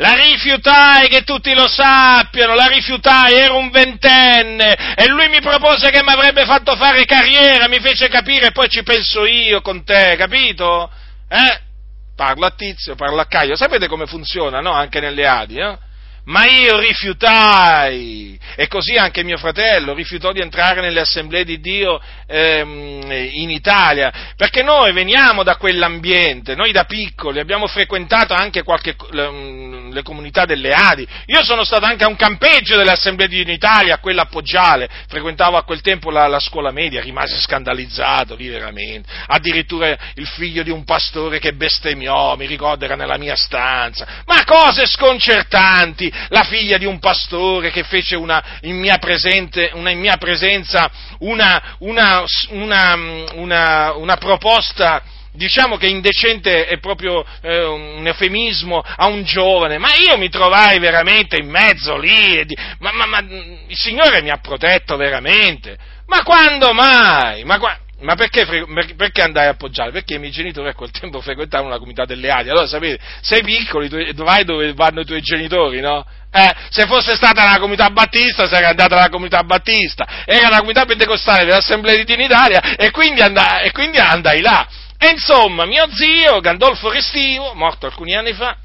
La rifiutai, che tutti lo sappiano, la rifiutai, ero un ventenne e lui mi propose che mi avrebbe fatto fare carriera, mi fece capire, poi ci penso io con te, capito? Eh? Parlo a Tizio, parlo a Caio, sapete come funziona, no? Anche nelle Adi, eh? Ma io rifiutai, e così anche mio fratello rifiutò di entrare nelle assemblee di Dio ehm, in Italia, perché noi veniamo da quell'ambiente, noi da piccoli abbiamo frequentato anche qualche, le, le, comunità delle Adi, io sono stato anche a un campeggio delle assemblee di Dio in Italia, a quella appoggiale, frequentavo a quel tempo la, la scuola media, rimasi scandalizzato lì veramente, addirittura il figlio di un pastore che bestemmiò, mi ricordo era nella mia stanza, ma cose sconcertanti, la figlia di un pastore che fece una, in, mia presente, una, in mia presenza una, una, proposta diciamo che indecente è proprio eh, un eufemismo a un giovane, ma io mi trovai veramente in mezzo lì, di, ma, ma, ma, il Signore mi ha protetto veramente, ma quando mai? Ma, ma perché, perché, andai a appoggiare? Perché i miei genitori a quel tempo frequentavano la comunità delle Adi. Allora sapete, sei piccoli, vai dove vanno i tuoi genitori, no? Eh, se fosse stata la comunità battista, sarei andata alla comunità battista. Era la comunità pentecostale dell'Assemblea di Dio in Italia e quindi, andai, e quindi andai là. E insomma, mio zio, Gandolfo Restivo, morto alcuni anni fa,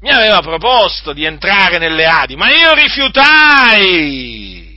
mi aveva proposto di entrare nelle Adi, ma io rifiutai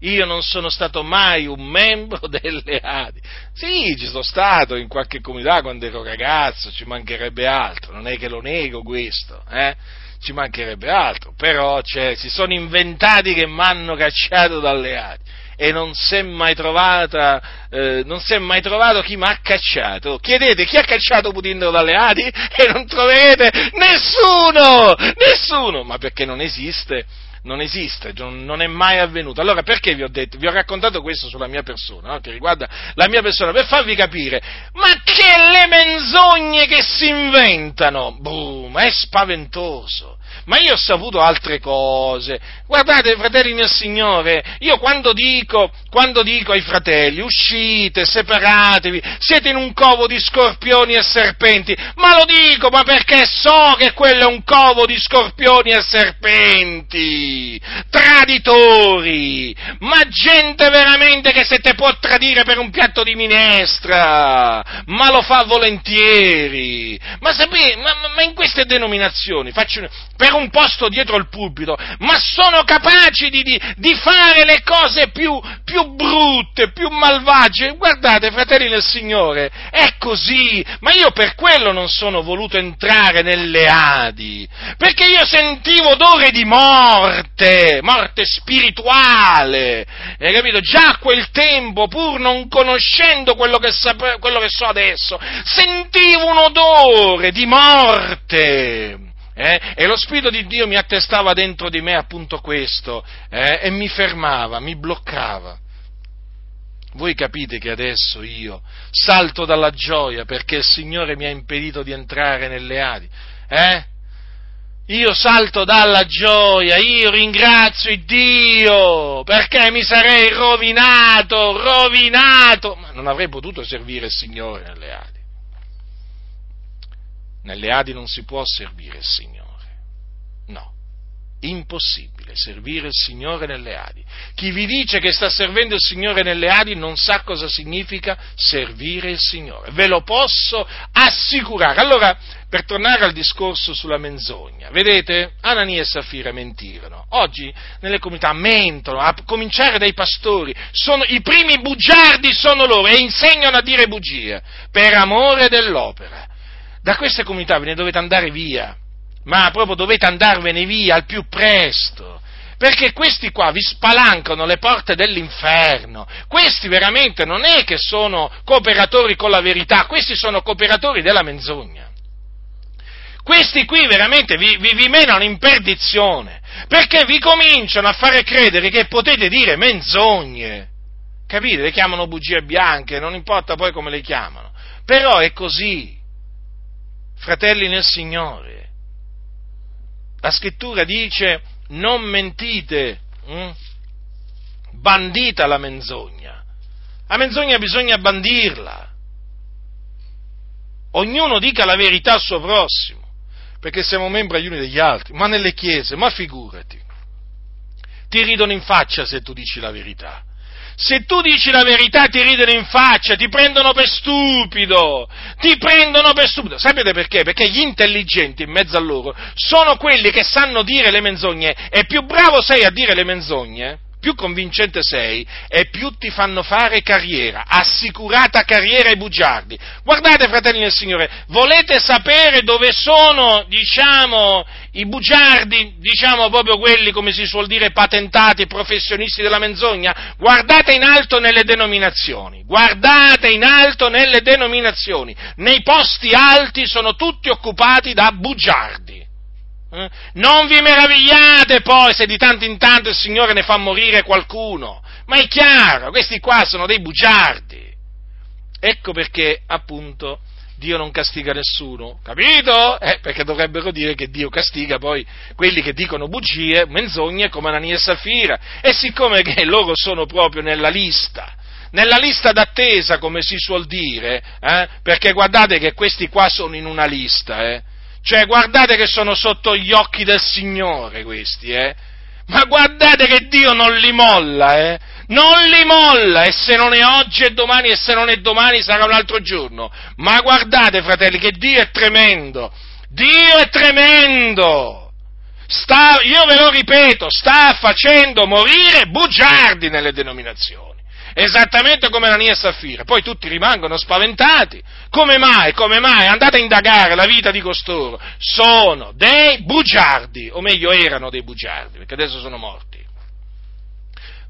io non sono stato mai un membro delle Adi. Sì, ci sono stato in qualche comunità quando ero ragazzo, ci mancherebbe altro, non è che lo nego questo, eh? ci mancherebbe altro, però cioè, si sono inventati che mi hanno cacciato dalle Adi e non si è mai trovata, eh, non si è mai trovato chi mi ha cacciato. Chiedete chi ha cacciato Putindro dalle Adi e non troverete nessuno, nessuno, ma perché non esiste non esiste, non è mai avvenuto. Allora perché vi ho detto, vi ho raccontato questo sulla mia persona, no? che riguarda la mia persona, per farvi capire, ma che le menzogne che si inventano, boom, è spaventoso. Ma io ho saputo altre cose. Guardate, fratelli mio Signore, io quando dico, quando dico ai fratelli uscite, separatevi, siete in un covo di scorpioni e serpenti, ma lo dico, ma perché so che quello è un covo di scorpioni e serpenti, traditori, ma gente veramente che se te può tradire per un piatto di minestra, ma lo fa volentieri, ma sapete, ma, ma in queste denominazioni, faccio, per un posto dietro il pulpito, ma sono capaci di, di, di fare le cose più, più brutte, più malvagie. Guardate, fratelli del Signore, è così, ma io per quello non sono voluto entrare nelle Adi, perché io sentivo odore di morte, morte spirituale, hai capito? Già a quel tempo, pur non conoscendo quello che, sape, quello che so adesso, sentivo un odore di morte. Eh? E lo Spirito di Dio mi attestava dentro di me appunto questo eh? e mi fermava, mi bloccava. Voi capite che adesso io salto dalla gioia perché il Signore mi ha impedito di entrare nelle Adi. Eh? Io salto dalla gioia, io ringrazio il Dio perché mi sarei rovinato, rovinato, ma non avrei potuto servire il Signore nelle Adi. Nelle Adi non si può servire il Signore. No, impossibile servire il Signore nelle Adi. Chi vi dice che sta servendo il Signore nelle Adi non sa cosa significa servire il Signore. Ve lo posso assicurare. Allora, per tornare al discorso sulla menzogna, vedete, Anania e Safira mentirono. Oggi nelle comunità mentono, a cominciare dai pastori. Sono, I primi bugiardi sono loro e insegnano a dire bugie per amore dell'opera da queste comunità ve ne dovete andare via, ma proprio dovete andarvene via al più presto, perché questi qua vi spalancano le porte dell'inferno, questi veramente non è che sono cooperatori con la verità, questi sono cooperatori della menzogna. Questi qui veramente vi, vi, vi menano in perdizione, perché vi cominciano a fare credere che potete dire menzogne. Capite? Le chiamano bugie bianche, non importa poi come le chiamano. Però è così fratelli nel Signore. La scrittura dice non mentite, hm? bandita la menzogna. La menzogna bisogna bandirla. Ognuno dica la verità al suo prossimo, perché siamo membri gli uni degli altri, ma nelle chiese, ma figurati. Ti ridono in faccia se tu dici la verità. Se tu dici la verità ti ridono in faccia, ti prendono per stupido, ti prendono per stupido. Sapete perché? Perché gli intelligenti in mezzo a loro sono quelli che sanno dire le menzogne e più bravo sei a dire le menzogne, più convincente sei e più ti fanno fare carriera, assicurata carriera ai bugiardi. Guardate, fratelli del Signore, volete sapere dove sono, diciamo, i bugiardi, diciamo proprio quelli, come si suol dire, patentati, professionisti della menzogna? Guardate in alto nelle denominazioni, guardate in alto nelle denominazioni, nei posti alti sono tutti occupati da bugiardi. Eh? Non vi meravigliate poi se di tanto in tanto il Signore ne fa morire qualcuno, ma è chiaro, questi qua sono dei bugiardi. Ecco perché, appunto, Dio non castiga nessuno, capito? Eh, perché dovrebbero dire che Dio castiga poi quelli che dicono bugie, menzogne come Anania e Safira. E siccome che loro sono proprio nella lista, nella lista d'attesa, come si suol dire, eh, perché guardate che questi qua sono in una lista, eh, cioè, guardate che sono sotto gli occhi del Signore questi, eh? Ma guardate che Dio non li molla, eh? Non li molla, e se non è oggi e domani, e se non è domani sarà un altro giorno. Ma guardate, fratelli, che Dio è tremendo. Dio è tremendo. Sta, io ve lo ripeto, sta facendo morire bugiardi nelle denominazioni esattamente come Anania e Saffira. Poi tutti rimangono spaventati. Come mai? Come mai? Andate a indagare la vita di costoro. Sono dei bugiardi, o meglio erano dei bugiardi, perché adesso sono morti.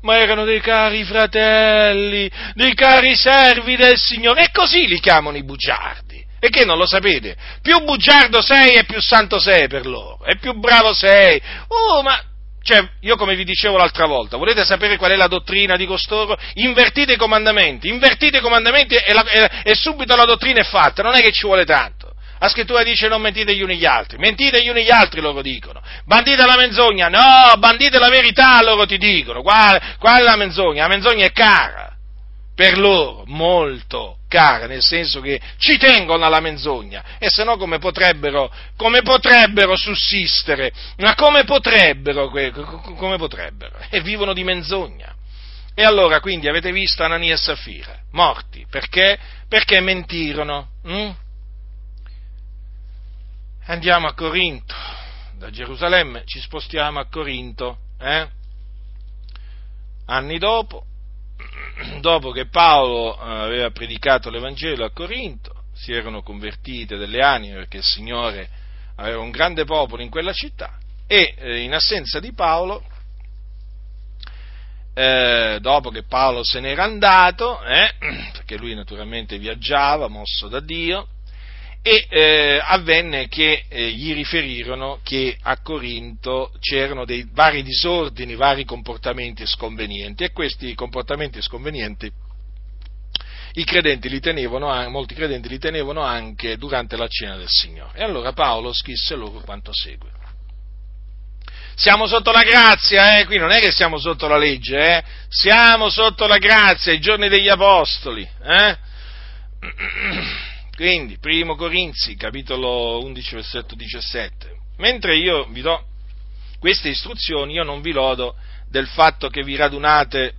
Ma erano dei cari fratelli, dei cari servi del Signore, e così li chiamano i bugiardi. E che non lo sapete? Più bugiardo sei e più santo sei per loro, e più bravo sei. Oh, ma cioè, io come vi dicevo l'altra volta, volete sapere qual è la dottrina di costoro? Invertite i comandamenti, invertite i comandamenti e, la, e, e subito la dottrina è fatta, non è che ci vuole tanto. La scrittura dice non mentite gli uni gli altri, mentite gli uni gli altri loro dicono, bandite la menzogna, no, bandite la verità loro ti dicono, qual, qual è la menzogna? La menzogna è cara, per loro molto cara, nel senso che ci tengono alla menzogna, e se no come potrebbero, come potrebbero sussistere? Ma come potrebbero, come potrebbero? E vivono di menzogna. E allora quindi avete visto Anania e Safira, morti, perché? Perché mentirono. Hm? andiamo a Corinto, da Gerusalemme ci spostiamo a Corinto, eh? anni dopo, dopo che Paolo eh, aveva predicato l'Evangelo a Corinto, si erano convertite delle anime perché il Signore aveva un grande popolo in quella città e eh, in assenza di Paolo, eh, dopo che Paolo se n'era andato, eh, perché lui naturalmente viaggiava, mosso da Dio, e eh, avvenne che eh, gli riferirono che a Corinto c'erano dei vari disordini, vari comportamenti sconvenienti e questi comportamenti sconvenienti credenti tenevano, molti credenti li tenevano anche durante la cena del Signore. E allora Paolo scrisse loro quanto segue. Siamo sotto la grazia, eh? qui non è che siamo sotto la legge, eh? siamo sotto la grazia, i giorni degli Apostoli. Quindi, primo Corinzi, capitolo 11, versetto 17. Mentre io vi do queste istruzioni, io non vi lodo del fatto che vi radunate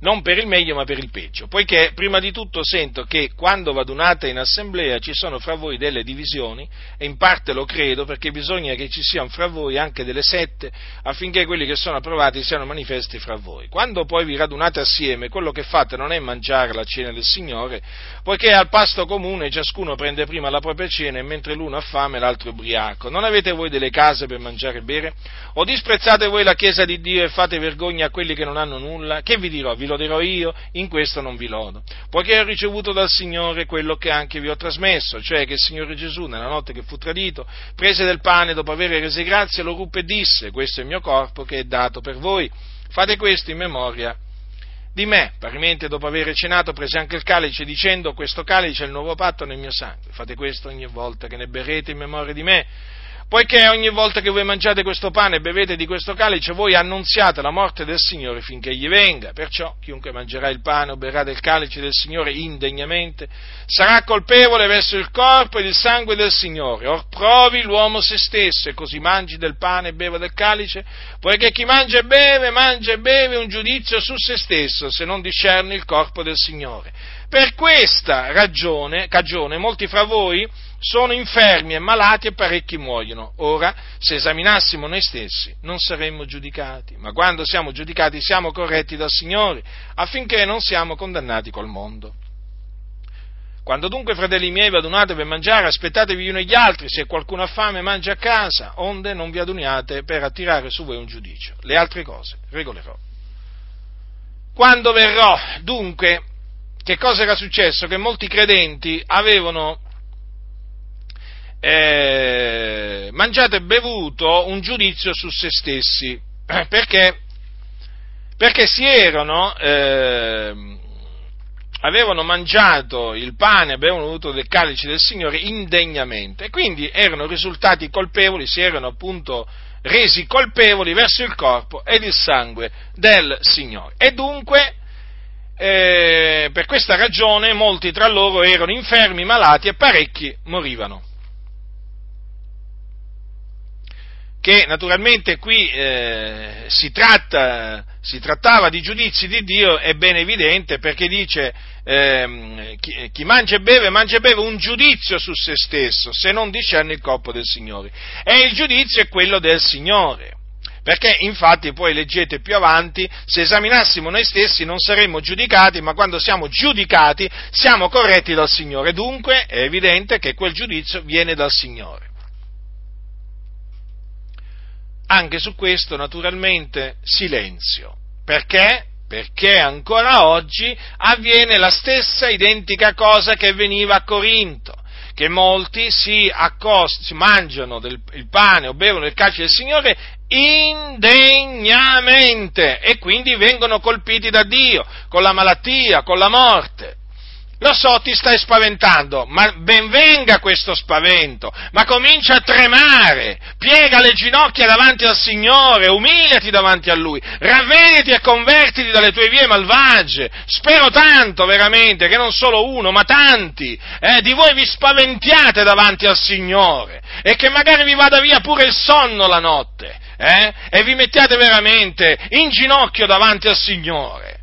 non per il meglio ma per il peggio, poiché prima di tutto sento che quando vadunate in assemblea ci sono fra voi delle divisioni, e in parte lo credo perché bisogna che ci siano fra voi anche delle sette affinché quelli che sono approvati siano manifesti fra voi. Quando poi vi radunate assieme, quello che fate non è mangiare la cena del Signore, poiché al pasto comune ciascuno prende prima la propria cena e mentre l'uno ha fame l'altro è ubriaco. Non avete voi delle case per mangiare e bere? O disprezzate voi la Chiesa di Dio e fate vergogna a quelli che non hanno nulla? Che vi dirò? Vi loderò io, in questo non vi lodo, poiché ho ricevuto dal Signore quello che anche vi ho trasmesso, cioè che il Signore Gesù, nella notte che fu tradito, prese del pane dopo aver rese grazie, lo ruppe e disse, questo è il mio corpo che è dato per voi, fate questo in memoria di me. Parimente, dopo aver cenato, prese anche il calice, dicendo: Questo calice è il nuovo patto nel mio sangue. Fate questo ogni volta che ne berrete in memoria di me. Poiché ogni volta che voi mangiate questo pane e bevete di questo calice, voi annunziate la morte del Signore finché egli venga. Perciò chiunque mangerà il pane o berrà del calice del Signore indegnamente sarà colpevole verso il corpo e il sangue del Signore. Or provi l'uomo se stesso e così mangi del pane e beva del calice, poiché chi mangia e beve, mangia e beve un giudizio su se stesso se non discerne il corpo del Signore. Per questa ragione, cagione, molti fra voi sono infermi e malati e parecchi muoiono. Ora, se esaminassimo noi stessi, non saremmo giudicati, ma quando siamo giudicati siamo corretti dal Signore, affinché non siamo condannati col mondo. Quando dunque, fratelli miei, vi adunate per mangiare, aspettatevi gli uni gli altri, se qualcuno ha fame mangia a casa, onde non vi aduniate per attirare su voi un giudizio. Le altre cose regolerò. Quando verrò, dunque, che cosa era successo? Che molti credenti avevano eh, mangiato e bevuto un giudizio su se stessi, perché, perché si erano, eh, avevano mangiato il pane, avevano bevuto del calice del Signore indegnamente quindi erano risultati colpevoli, si erano appunto resi colpevoli verso il corpo ed il sangue del Signore. E dunque eh, per questa ragione molti tra loro erano infermi, malati e parecchi morivano. Che naturalmente qui eh, si, tratta, si, trattava di giudizi di Dio, è ben evidente perché dice eh, chi, chi, mangia e beve, mangia e beve un giudizio su se stesso, se non discerne il corpo del Signore. E il giudizio è quello del Signore. Perché infatti poi leggete più avanti, se esaminassimo noi stessi non saremmo giudicati, ma quando siamo giudicati siamo corretti dal Signore. Dunque è evidente che quel giudizio viene dal Signore. Anche su questo naturalmente silenzio. Perché? Perché ancora oggi avviene la stessa identica cosa che avveniva a Corinto che molti si, accost- si mangiano del, il pane o bevono il calcio del Signore indegnamente e quindi vengono colpiti da Dio con la malattia, con la morte. Lo so, ti stai spaventando, ma ben venga questo spavento, ma comincia a tremare, piega le ginocchia davanti al Signore, umiliati davanti a Lui, ravvediti e convertiti dalle tue vie malvagie. Spero tanto, veramente, che non solo uno, ma tanti eh, di voi vi spaventiate davanti al Signore e che magari vi vada via pure il sonno la notte eh, e vi mettiate veramente in ginocchio davanti al Signore,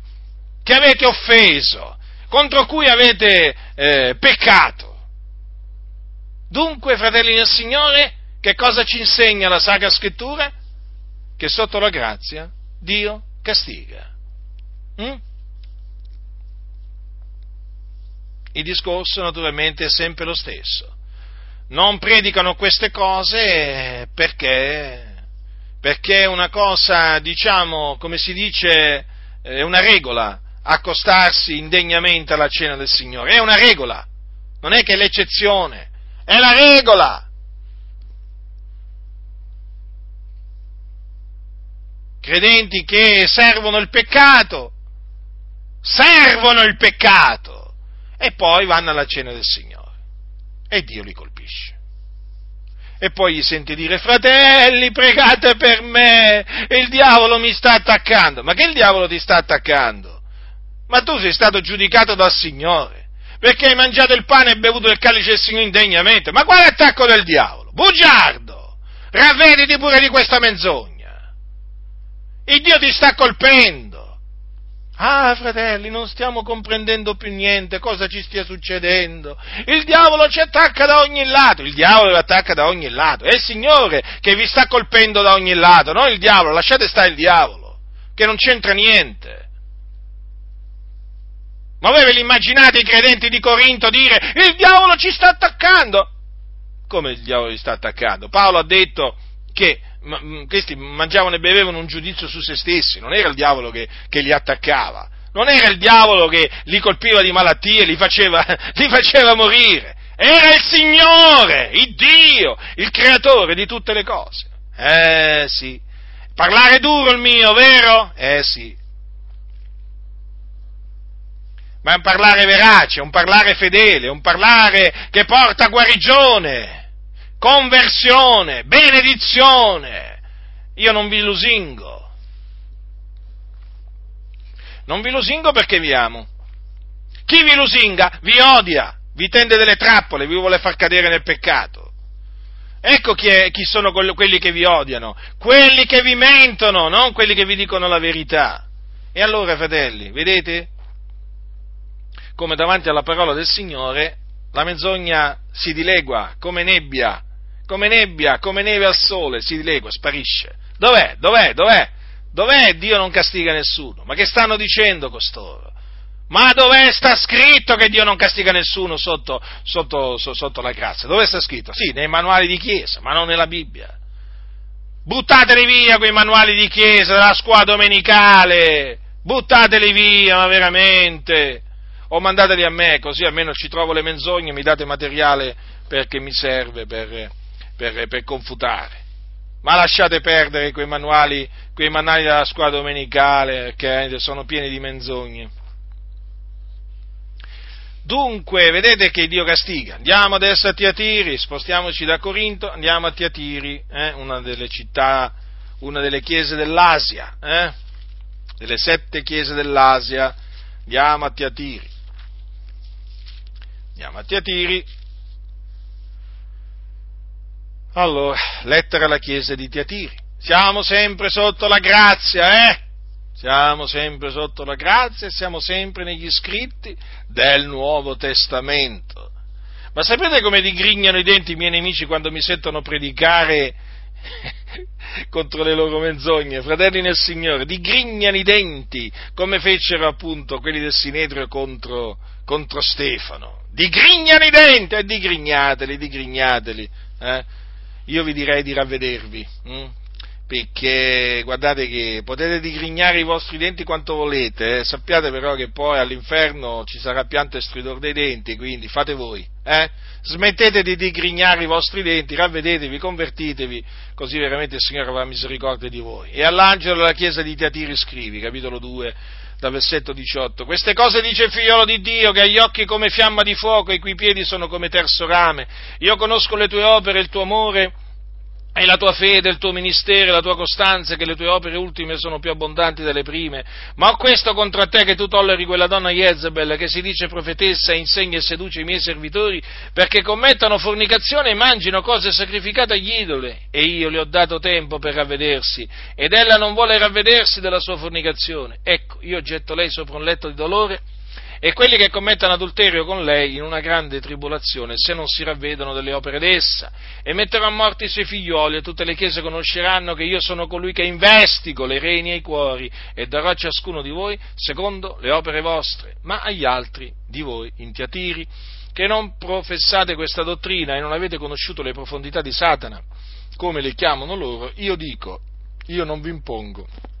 che avete offeso contro cui avete eh, peccato. Dunque, fratelli del Signore, che cosa ci insegna la Sacra Scrittura? Che sotto la grazia Dio castiga. Mm? Il discorso naturalmente è sempre lo stesso. Non predicano queste cose perché, perché è una cosa, diciamo, come si dice, è una regola accostarsi indegnamente alla cena del Signore. È una regola, non è che è l'eccezione, è la regola. Credenti che servono il peccato, servono il peccato e poi vanno alla cena del Signore e Dio li colpisce. E poi gli sente dire, fratelli, pregate per me, il diavolo mi sta attaccando. Ma che il diavolo ti sta attaccando? Ma tu sei stato giudicato dal Signore, perché hai mangiato il pane e bevuto il calice del Signore indegnamente. Ma quale attacco del diavolo? Bugiardo! Ravvediti pure di questa menzogna. Il Dio ti sta colpendo. Ah, fratelli, non stiamo comprendendo più niente, cosa ci stia succedendo. Il diavolo ci attacca da ogni lato, il diavolo vi attacca da ogni lato. È il Signore che vi sta colpendo da ogni lato, non il diavolo, lasciate stare il diavolo, che non c'entra niente. Ma voi ve li immaginate i credenti di Corinto dire il diavolo ci sta attaccando? Come il diavolo li sta attaccando? Paolo ha detto che mm, questi mangiavano e bevevano un giudizio su se stessi, non era il diavolo che, che li attaccava, non era il diavolo che li colpiva di malattie, li faceva, li faceva morire, era il Signore, il Dio, il creatore di tutte le cose. Eh sì, parlare duro il mio, vero? Eh sì, ma è un parlare verace, un parlare fedele, un parlare che porta guarigione, conversione, benedizione. Io non vi lusingo. Non vi lusingo perché vi amo. Chi vi lusinga vi odia, vi tende delle trappole, vi vuole far cadere nel peccato. Ecco chi, è, chi sono quelli che vi odiano, quelli che vi mentono, non quelli che vi dicono la verità. E allora, fratelli, vedete? Come davanti alla parola del Signore la menzogna si dilegua come nebbia, come nebbia, come neve al sole, si dilegua, sparisce. Dov'è? Dov'è? Dov'è? Dov'è Dio non castiga nessuno? Ma che stanno dicendo costoro? Ma dov'è sta scritto che Dio non castiga nessuno sotto, sotto, sotto la grazia? Dove sta scritto? Sì, nei manuali di chiesa, ma non nella Bibbia. Buttateli via quei manuali di chiesa della scuola domenicale, buttateli via, ma veramente o mandateli a me, così almeno ci trovo le menzogne, mi date materiale perché mi serve per, per, per confutare. Ma lasciate perdere quei manuali, quei manuali della scuola domenicale che sono pieni di menzogne. Dunque, vedete che Dio castiga. Andiamo adesso a Tiatiri, spostiamoci da Corinto, andiamo a Tiatiri, eh, una delle città, una delle chiese dell'Asia, eh, delle sette chiese dell'Asia. Andiamo a Tiatiri. Andiamo a Tiatiri. Allora, lettera alla chiesa di Tiatiri. Siamo sempre sotto la grazia, eh? Siamo sempre sotto la grazia e siamo sempre negli scritti del Nuovo Testamento. Ma sapete come digrignano i denti i miei nemici quando mi sentono predicare contro le loro menzogne, fratelli nel Signore, digrignano i denti come fecero appunto quelli del Sinedrio contro, contro Stefano digrignano i denti, e digrignateli, digrignateli. Eh? Io vi direi di ravvedervi, hm? perché guardate che potete digrignare i vostri denti quanto volete, eh? sappiate però che poi all'inferno ci sarà pianto e stridore dei denti, quindi fate voi. Eh? Smettete di digrignare i vostri denti, ravvedetevi, convertitevi, così veramente il Signore avrà misericordia di voi. E all'angelo della chiesa di Tiatiri scrivi, capitolo 2, dal versetto 18. Queste cose dice il figliolo di Dio, che ha gli occhi come fiamma di fuoco e i cui piedi sono come terzo rame. Io conosco le tue opere, il tuo amore e la tua fede, il tuo ministero, la tua costanza, che le tue opere ultime sono più abbondanti delle prime. Ma ho questo contro te che tu tolleri quella donna Jezebel, che si dice profetessa e insegna e seduce i miei servitori, perché commettano fornicazione e mangino cose sacrificate agli idoli. E io le ho dato tempo per ravvedersi, ed ella non vuole ravvedersi della sua fornicazione. Ecco, io getto lei sopra un letto di dolore, e quelli che commettono adulterio con lei in una grande tribolazione se non si ravvedono delle opere d'essa. E metterò a morte i suoi figlioli e tutte le chiese conosceranno che io sono colui che investigo le reni e i cuori e darò a ciascuno di voi secondo le opere vostre, ma agli altri di voi intiatiri che non professate questa dottrina e non avete conosciuto le profondità di Satana, come le chiamano loro, io dico, io non vi impongo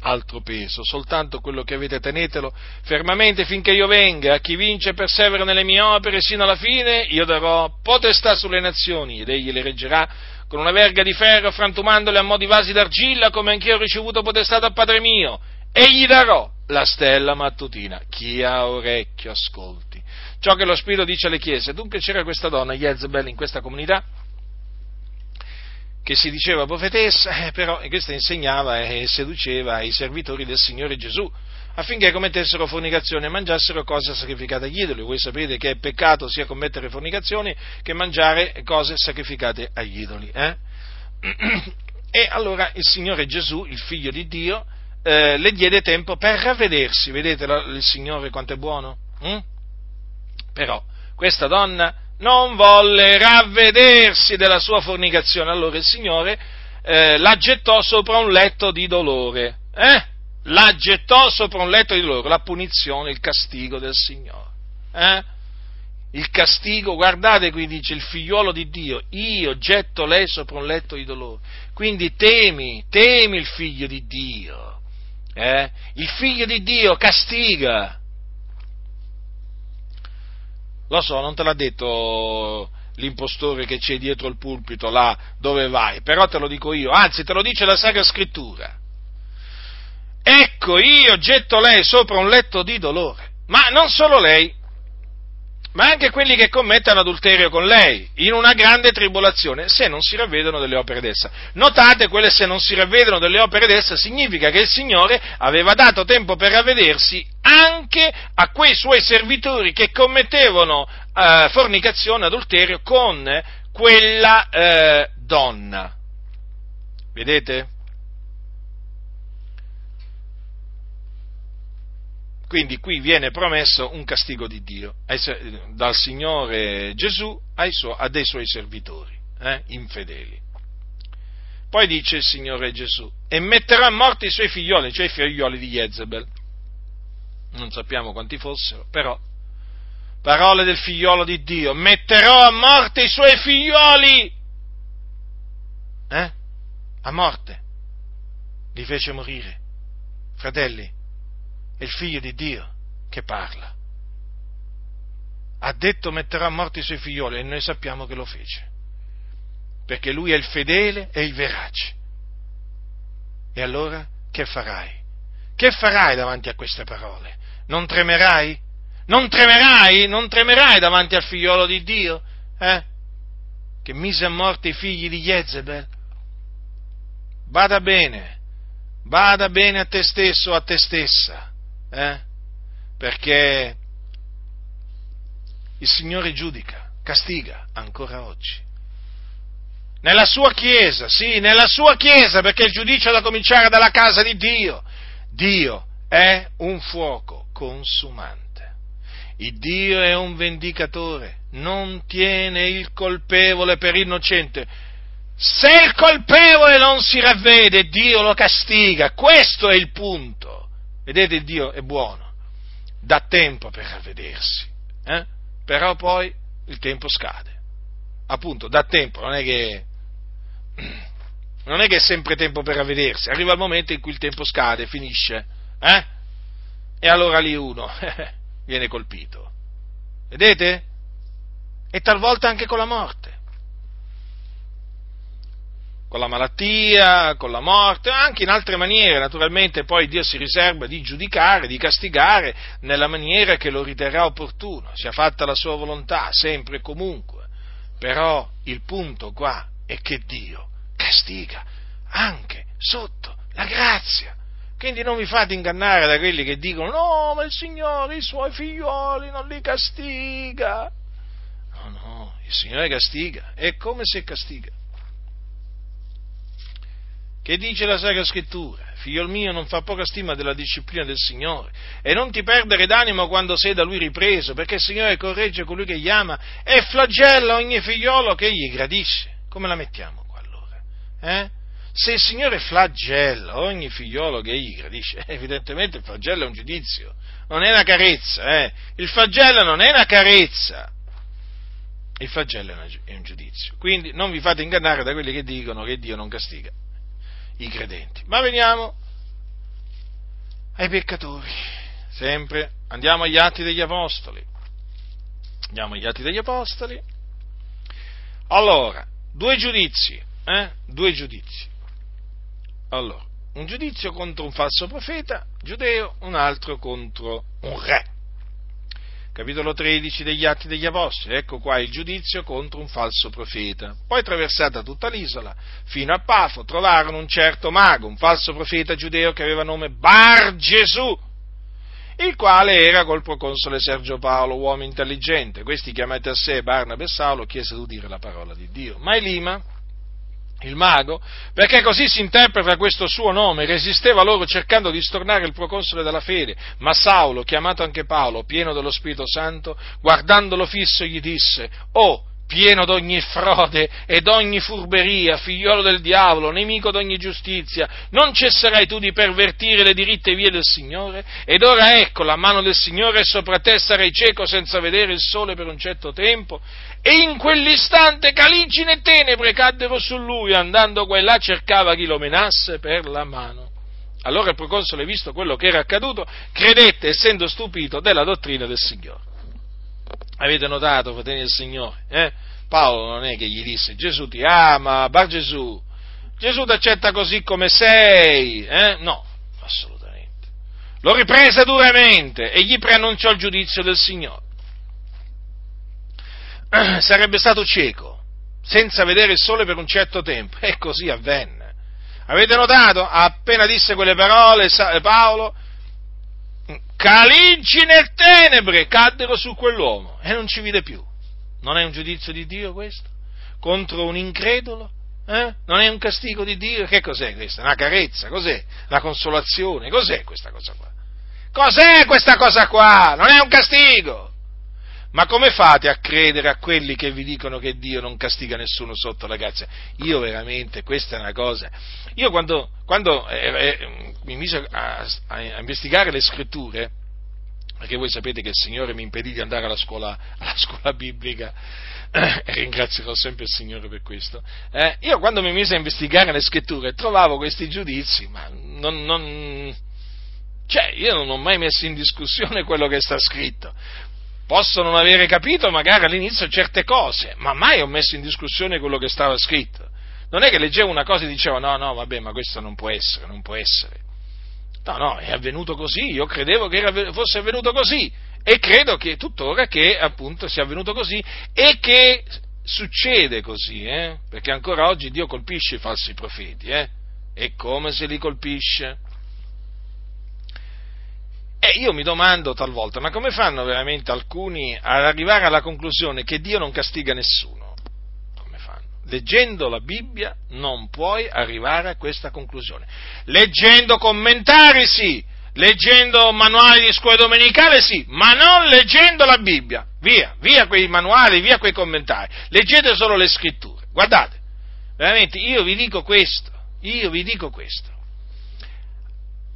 altro peso, soltanto quello che avete tenetelo fermamente finché io venga, a chi vince e persevera nelle mie opere sino alla fine, io darò potestà sulle nazioni ed egli le reggerà con una verga di ferro, frantumandole a mo' di vasi d'argilla, come anch'io ho ricevuto potestà dal Padre mio, e gli darò la stella mattutina. Chi ha orecchio ascolti. Ciò che lo Spirito dice alle chiese. Dunque c'era questa donna, Jezebel, in questa comunità, che si diceva profetessa, eh, però questa insegnava e seduceva i servitori del Signore Gesù affinché commettessero fornicazione e mangiassero cose sacrificate agli idoli. Voi sapete che è peccato sia commettere fornicazioni che mangiare cose sacrificate agli idoli. Eh? E allora il Signore Gesù, il Figlio di Dio, eh, le diede tempo per ravvedersi. Vedete il Signore quanto è buono? Mm? Però questa donna non volle ravvedersi della sua fornicazione. Allora il Signore eh, la gettò sopra un letto di dolore. Eh? La gettò sopra un letto di dolore, la punizione, il castigo del Signore. Eh? Il castigo, guardate qui dice il figliuolo di Dio, io getto lei sopra un letto di dolore. Quindi temi, temi il figlio di Dio. Eh? Il figlio di Dio castiga, lo so, non te l'ha detto l'impostore che c'è dietro il pulpito, là dove vai, però te lo dico io, anzi te lo dice la Sacra Scrittura. Ecco, io getto lei sopra un letto di dolore, ma non solo lei, ma anche quelli che commettono adulterio con lei, in una grande tribolazione, se non si ravvedono delle opere d'essa. Notate, quelle se non si ravvedono delle opere d'essa significa che il Signore aveva dato tempo per ravvedersi anche a quei suoi servitori che commettevano eh, fornicazione, adulterio con quella eh, donna. Vedete? Quindi qui viene promesso un castigo di Dio dal Signore Gesù suoi, a dei suoi servitori, eh, infedeli. Poi dice il Signore Gesù, e metterà a morte i suoi figlioli, cioè i figlioli di Jezebel. Non sappiamo quanti fossero, però, parole del figliolo di Dio, metterò a morte i suoi figlioli. Eh? A morte. Li fece morire. Fratelli, è il figlio di Dio che parla. Ha detto metterà a morte i suoi figlioli e noi sappiamo che lo fece. Perché lui è il fedele e il verace. E allora che farai? Che farai davanti a queste parole? Non tremerai? Non tremerai? Non tremerai davanti al figliolo di Dio? Eh? Che mise a morte i figli di Jezebel? Bada bene, bada bene a te stesso o a te stessa eh? perché il Signore giudica, castiga ancora oggi. Nella sua Chiesa, sì, nella sua Chiesa, perché il giudizio da cominciare dalla casa di Dio. Dio è un fuoco consumante. Il Dio è un vendicatore, non tiene il colpevole per innocente. Se il colpevole non si ravvede, Dio lo castiga. Questo è il punto. Vedete, Dio è buono, dà tempo per ravvedersi, eh? però poi il tempo scade. Appunto, dà tempo, non è che non è che è sempre tempo per ravvedersi, arriva il momento in cui il tempo scade, finisce, eh? E allora lì uno viene colpito. Vedete? E talvolta anche con la morte. Con la malattia, con la morte, anche in altre maniere, naturalmente poi Dio si riserva di giudicare, di castigare nella maniera che lo riterrà opportuno, sia fatta la sua volontà, sempre e comunque. Però il punto qua è che Dio castiga anche sotto la grazia. Quindi non vi fate ingannare da quelli che dicono no, ma il Signore i suoi figlioli non li castiga. No, no, il Signore castiga. È come se castiga. Che dice la Sacra Scrittura? Figlio mio, non fa poca stima della disciplina del Signore e non ti perdere d'animo quando sei da Lui ripreso, perché il Signore corregge colui che gli ama e flagella ogni figliolo che gli gradisce. Come la mettiamo qua allora? Eh? Se il Signore flagella ogni figliolo che egli gradisce, evidentemente il flagello è un giudizio, non è una carezza, eh? il flagello non è una carezza, il flagello è un giudizio. Quindi non vi fate ingannare da quelli che dicono che Dio non castiga i credenti. Ma veniamo ai peccatori. Sempre andiamo agli atti degli apostoli. Andiamo agli atti degli apostoli. Allora, due giudizi, eh? Due giudizi. Allora, un giudizio contro un falso profeta giudeo, un altro contro un re capitolo 13 degli Atti degli Apostoli, ecco qua il giudizio contro un falso profeta. Poi attraversata tutta l'isola, fino a Pafo, trovarono un certo mago, un falso profeta giudeo che aveva nome Bar Gesù, il quale era col proconsole Sergio Paolo, uomo intelligente. Questi chiamati a sé Barnabé e Saulo chiesero di udire la parola di Dio. Ma Elima, il mago, perché così si interpreta questo suo nome, resisteva loro cercando di stornare il proconsole della fede, ma Saulo, chiamato anche Paolo, pieno dello Spirito Santo, guardandolo fisso gli disse, Oh, pieno d'ogni frode e d'ogni furberia, figliolo del diavolo, nemico d'ogni giustizia, non cesserai tu di pervertire le diritte vie del Signore? Ed ora ecco, la mano del Signore è sopra te, sarai cieco senza vedere il sole per un certo tempo. E in quell'istante caligine e tenebre caddero su lui, andando qua e là cercava chi lo menasse per la mano. Allora il proconsole, visto quello che era accaduto, credette, essendo stupito, della dottrina del Signore. Avete notato, fratelli del Signore? Eh? Paolo non è che gli disse Gesù ti ama, Bar Gesù, Gesù ti accetta così come sei, eh? No, assolutamente. Lo riprese duramente e gli preannunciò il giudizio del Signore. Sarebbe stato cieco, senza vedere il sole per un certo tempo, e così avvenne. Avete notato? Appena disse quelle parole, Paolo caligine e tenebre caddero su quell'uomo e non ci vide più. Non è un giudizio di Dio questo? Contro un incredulo? Eh? Non è un castigo di Dio? Che cos'è questa? Una carezza? Cos'è? La consolazione? Cos'è questa cosa qua? Cos'è questa cosa qua? Non è un castigo! Ma come fate a credere a quelli che vi dicono che Dio non castiga nessuno sotto la grazia? Io veramente, questa è una cosa. Io quando, quando eh, eh, mi mise a, a, a, investigare le scritture, perché voi sapete che il Signore mi impedì di andare alla scuola, alla scuola biblica, eh, e ringrazierò sempre il Signore per questo, eh, io quando mi mise a investigare le scritture trovavo questi giudizi, ma non, non cioè, io non ho mai messo in discussione quello che sta scritto, posso non avere capito magari all'inizio certe cose, ma mai ho messo in discussione quello che stava scritto. Non è che leggevo una cosa e dicevo no, no, vabbè, ma questo non può essere, non può essere. No, no, è avvenuto così, io credevo che fosse avvenuto così e credo che tuttora che appunto sia avvenuto così e che succede così, eh? perché ancora oggi Dio colpisce i falsi profeti, eh? e come se li colpisce? E io mi domando talvolta, ma come fanno veramente alcuni ad arrivare alla conclusione che Dio non castiga nessuno? Come fanno? Leggendo la Bibbia non puoi arrivare a questa conclusione. Leggendo commentari sì, leggendo manuali di scuola domenicale sì, ma non leggendo la Bibbia. Via, via quei manuali, via quei commentari. Leggete solo le scritture. Guardate, veramente io vi dico questo, io vi dico questo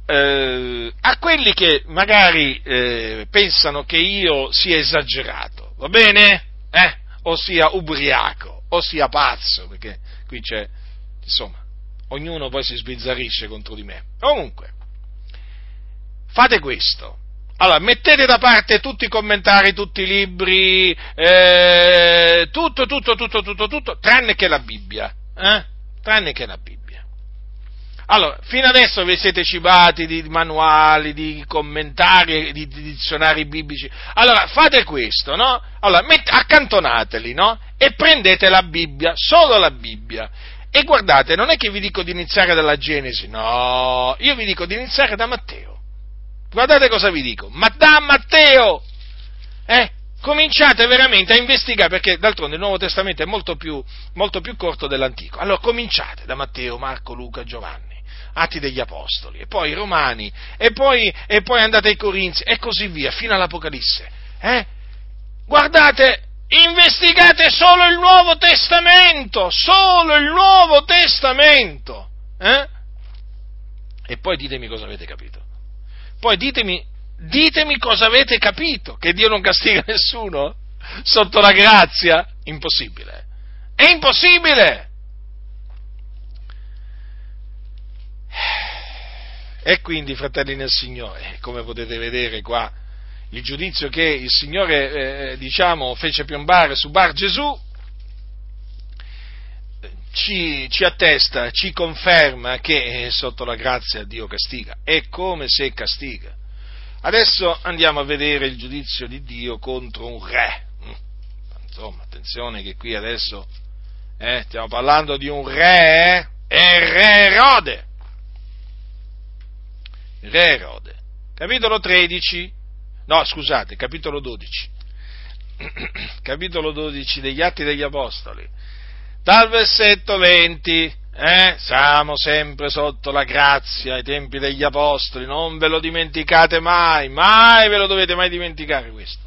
eh, a quelli che magari eh, pensano che io sia esagerato, va bene? Eh? O sia ubriaco, o sia pazzo, perché qui c'è, insomma, ognuno poi si sbizzarrisce contro di me. Comunque, fate questo. Allora, mettete da parte tutti i commentari, tutti i libri, eh, tutto, tutto, tutto, tutto, tutto, tranne che la Bibbia. Eh? tranne che la Bibbia. Allora, fino adesso vi siete cibati di manuali, di commentari, di, di dizionari biblici. Allora, fate questo, no? Allora, met- accantonateli, no? E prendete la Bibbia, solo la Bibbia. E guardate, non è che vi dico di iniziare dalla Genesi, no, io vi dico di iniziare da Matteo. Guardate cosa vi dico, ma da Matteo! Eh? Cominciate veramente a investigare, perché d'altronde il Nuovo Testamento è molto più, molto più corto dell'Antico. Allora cominciate da Matteo, Marco, Luca, Giovanni. Atti degli Apostoli, e poi i Romani, e poi, e poi andate ai Corinzi, e così via, fino all'Apocalisse. Eh? Guardate, investigate solo il Nuovo Testamento, solo il Nuovo Testamento. Eh? E poi ditemi cosa avete capito. Poi ditemi, ditemi cosa avete capito, che Dio non castiga nessuno sotto la grazia? Impossibile. È impossibile! E quindi, fratelli nel Signore, come potete vedere qua, il giudizio che il Signore, eh, diciamo, fece piombare su Bar Gesù, ci, ci, attesta, ci conferma che eh, sotto la grazia Dio castiga. È come se castiga. Adesso andiamo a vedere il giudizio di Dio contro un re. Mm. Insomma, attenzione che qui adesso eh, stiamo parlando di un re, eh? è il re Erode re Erode. Capitolo 13, no scusate, capitolo 12. capitolo 12 degli Atti degli Apostoli. Dal versetto 20, eh, siamo sempre sotto la grazia ai tempi degli Apostoli, non ve lo dimenticate mai, mai ve lo dovete mai dimenticare questo.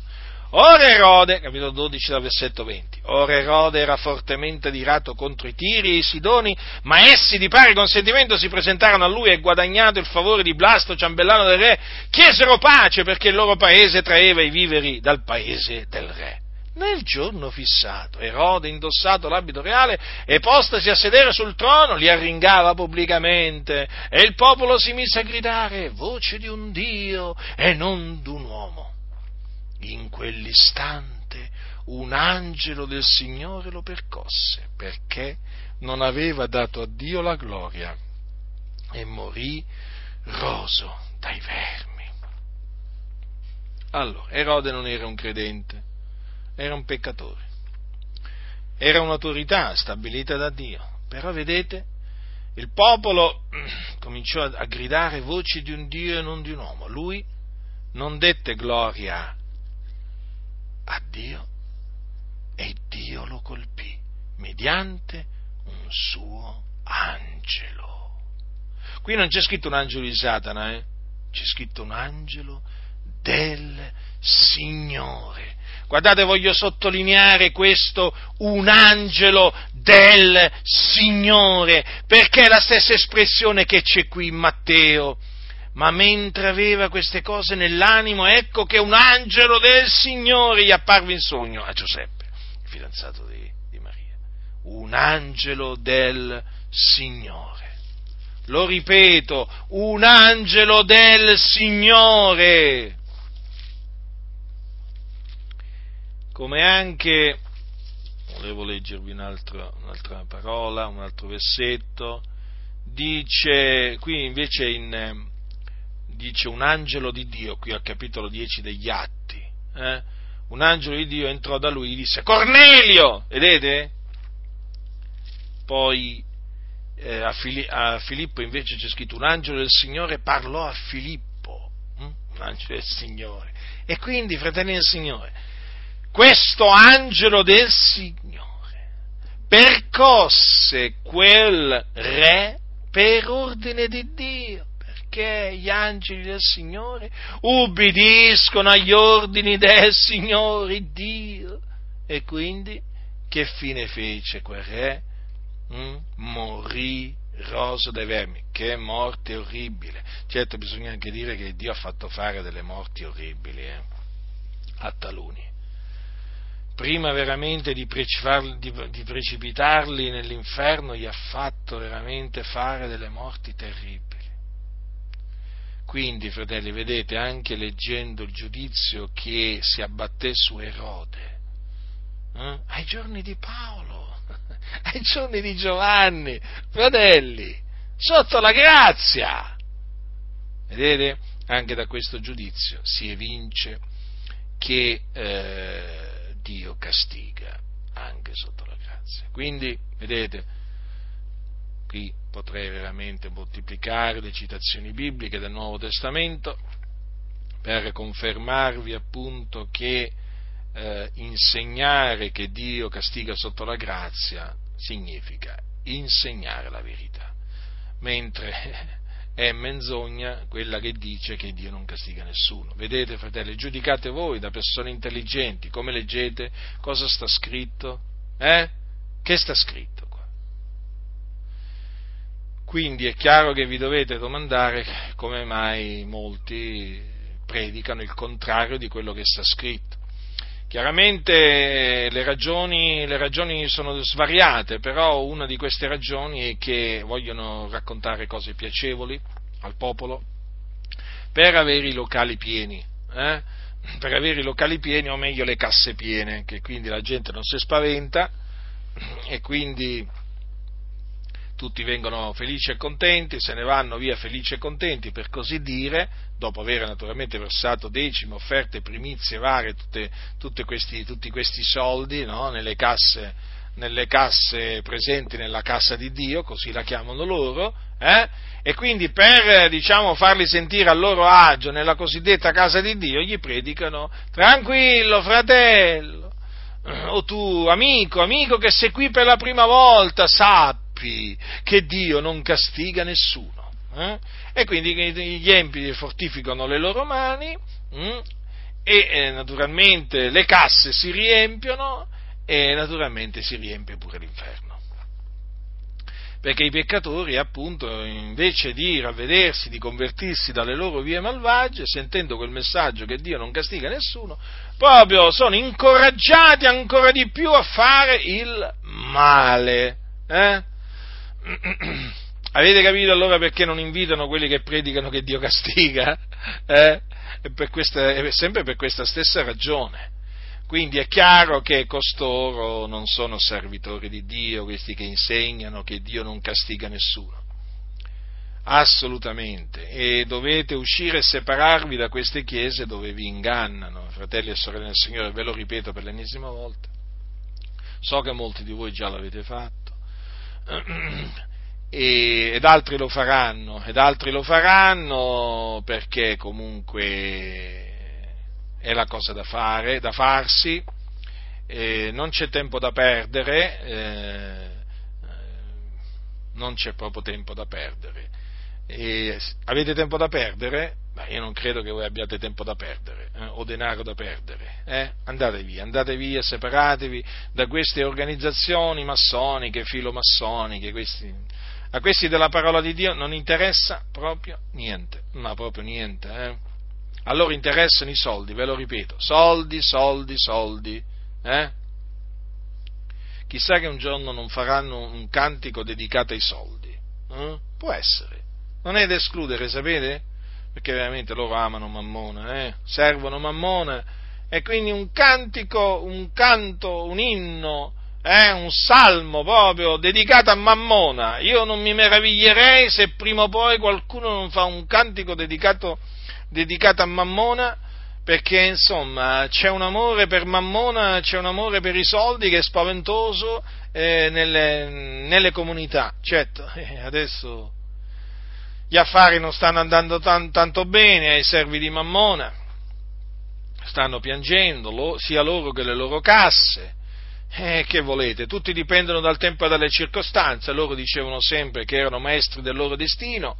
Ora Erode, capitolo 12 dal versetto 20, ora Erode era fortemente adirato contro i Tiri e i Sidoni, ma essi di pari consentimento si presentarono a lui e guadagnato il favore di Blasto, ciambellano del re, chiesero pace perché il loro paese traeva i viveri dal paese del re. Nel giorno fissato, Erode, indossato l'abito reale e postasi a sedere sul trono, li arringava pubblicamente e il popolo si mise a gridare voce di un Dio e non d'un uomo in quell'istante un angelo del Signore lo percosse perché non aveva dato a Dio la gloria e morì roso dai vermi. Allora, Erode non era un credente, era un peccatore, era un'autorità stabilita da Dio, però vedete, il popolo cominciò a gridare voci di un Dio e non di un uomo, lui non dette gloria a Dio e Dio lo colpì mediante un suo angelo. Qui non c'è scritto un angelo di Satana, eh? c'è scritto un angelo del Signore. Guardate, voglio sottolineare questo, un angelo del Signore, perché è la stessa espressione che c'è qui in Matteo ma mentre aveva queste cose nell'animo, ecco che un angelo del Signore gli apparve in sogno a Giuseppe, il fidanzato di, di Maria. Un angelo del Signore. Lo ripeto, un angelo del Signore. Come anche, volevo leggervi un'altra, un'altra parola, un altro versetto, dice, qui invece in dice un angelo di Dio, qui al capitolo 10 degli Atti, eh? un angelo di Dio entrò da lui e disse Cornelio, vedete? Poi eh, a, Fili- a, Filippo invece c'è scritto un angelo del Signore parlò a Filippo, hm? un angelo del Signore. E quindi, fratelli del Signore, questo angelo del Signore percosse quel re per ordine di Dio perché gli angeli del Signore ubbidiscono agli ordini del Signore Dio. E quindi che fine fece quel re? Mm? Morì roso dai vermi. Che morte orribile. Certo bisogna anche dire che Dio ha fatto fare delle morti orribili eh? a taluni. Prima veramente di, di precipitarli nell'inferno, gli ha fatto veramente fare delle morti terribili. Quindi, fratelli, vedete, anche leggendo il giudizio che si abbatté su Erode, eh, ai giorni di Paolo, ai giorni di Giovanni, fratelli, sotto la grazia. Vedete? Anche da questo giudizio si evince che eh, Dio castiga anche sotto la grazia. Quindi, vedete, qui potrei veramente moltiplicare le citazioni bibliche del Nuovo Testamento per confermarvi appunto che eh, insegnare che Dio castiga sotto la grazia significa insegnare la verità, mentre è menzogna quella che dice che Dio non castiga nessuno. Vedete, fratelli, giudicate voi da persone intelligenti, come leggete, cosa sta scritto? Eh? Che sta scritto? Quindi è chiaro che vi dovete domandare come mai molti predicano il contrario di quello che sta scritto. Chiaramente le ragioni, le ragioni, sono svariate, però una di queste ragioni è che vogliono raccontare cose piacevoli al popolo per avere i locali pieni, eh? per avere i locali pieni o meglio le casse piene, che quindi la gente non si spaventa e quindi tutti vengono felici e contenti, se ne vanno via felici e contenti, per così dire, dopo aver naturalmente versato decime, offerte, primizie varie, tutte, tutte questi, tutti questi soldi no, nelle, casse, nelle, casse, presenti nella cassa di Dio, così la chiamano loro, eh? e quindi per diciamo, farli sentire a loro agio nella cosiddetta casa di Dio, gli predicano, tranquillo fratello, o tu amico, amico che sei qui per la prima volta, sappi, empi che Dio non castiga nessuno. Eh? E quindi gli empi fortificano le loro mani hm? e eh, naturalmente le casse si riempiono e naturalmente si riempie pure l'inferno. Perché i peccatori, appunto, invece di ravvedersi, di convertirsi dalle loro vie malvagie, sentendo quel messaggio che Dio non castiga nessuno, proprio sono incoraggiati ancora di più a fare il male. Eh? Avete capito allora perché non invitano quelli che predicano che Dio castiga? Eh? Per questa, è sempre per questa stessa ragione. Quindi è chiaro che costoro non sono servitori di Dio, questi che insegnano che Dio non castiga nessuno. Assolutamente. E dovete uscire e separarvi da queste chiese dove vi ingannano, fratelli e sorelle del Signore, ve lo ripeto per l'ennesima volta. So che molti di voi già l'avete fatto ed altri lo faranno, ed altri lo faranno perché comunque è la cosa da fare, da farsi, eh, non c'è tempo da perdere, eh, non c'è proprio tempo da perdere. E avete tempo da perdere? Ma io non credo che voi abbiate tempo da perdere eh, o denaro da perdere. Eh? Andate via, andate via, separatevi da queste organizzazioni massoniche, filomassoniche. Questi, a questi della parola di Dio non interessa proprio niente, ma proprio niente. Eh? A loro interessano i soldi, ve lo ripeto, soldi, soldi, soldi. Eh? Chissà che un giorno non faranno un cantico dedicato ai soldi. Eh? Può essere. Non è da escludere, sapete? Perché veramente loro amano Mammona, eh? servono Mammona, e quindi un cantico, un canto, un inno, eh? un salmo proprio dedicato a Mammona. Io non mi meraviglierei se prima o poi qualcuno non fa un cantico dedicato, dedicato a Mammona, perché insomma c'è un amore per Mammona, c'è un amore per i soldi che è spaventoso eh, nelle, nelle, comunità. Certo, eh, adesso gli affari non stanno andando tan, tanto bene ai servi di Mammona, stanno piangendo lo, sia loro che le loro casse. Eh, che volete? Tutti dipendono dal tempo e dalle circostanze. Loro dicevano sempre che erano maestri del loro destino.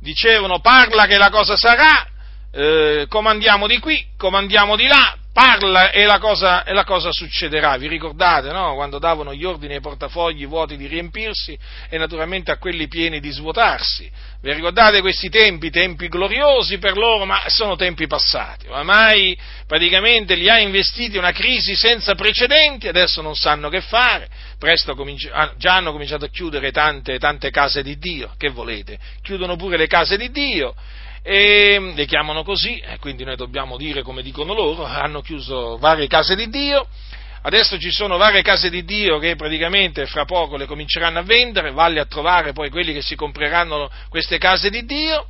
Dicevano parla che la cosa sarà, eh, comandiamo di qui, comandiamo di là, parla e la, cosa, e la cosa, succederà. Vi ricordate, no? Quando davano gli ordini ai portafogli vuoti di riempirsi e naturalmente a quelli pieni di svuotarsi. Vi ricordate questi tempi, tempi gloriosi per loro, ma sono tempi passati. Ormai praticamente li ha investiti una crisi senza precedenti, adesso non sanno che fare. Presto cominci- ah, già hanno cominciato a chiudere tante, tante case di Dio. Che volete? Chiudono pure le case di Dio e le chiamano così, quindi noi dobbiamo dire come dicono loro, hanno chiuso varie case di Dio, adesso ci sono varie case di Dio che praticamente fra poco le cominceranno a vendere, valli a trovare poi quelli che si compreranno queste case di Dio,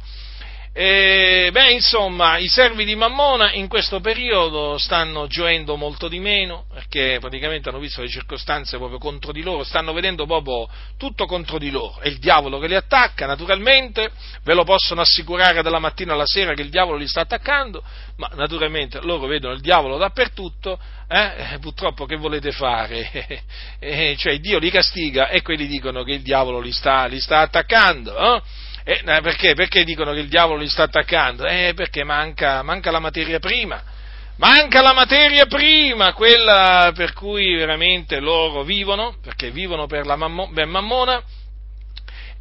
e, beh, insomma, i servi di Mammona in questo periodo stanno gioendo molto di meno, perché praticamente hanno visto le circostanze proprio contro di loro, stanno vedendo proprio tutto contro di loro. È il diavolo che li attacca, naturalmente, ve lo possono assicurare dalla mattina alla sera che il diavolo li sta attaccando, ma naturalmente loro vedono il diavolo dappertutto, eh? eh purtroppo che volete fare? eh, cioè Dio li castiga e quelli dicono che il diavolo li sta, li sta attaccando. Eh? Eh, perché? Perché dicono che il diavolo li sta attaccando? Eh, perché manca, manca la materia prima. Manca la materia prima, quella per cui veramente loro vivono, perché vivono per la mammo, per mammona,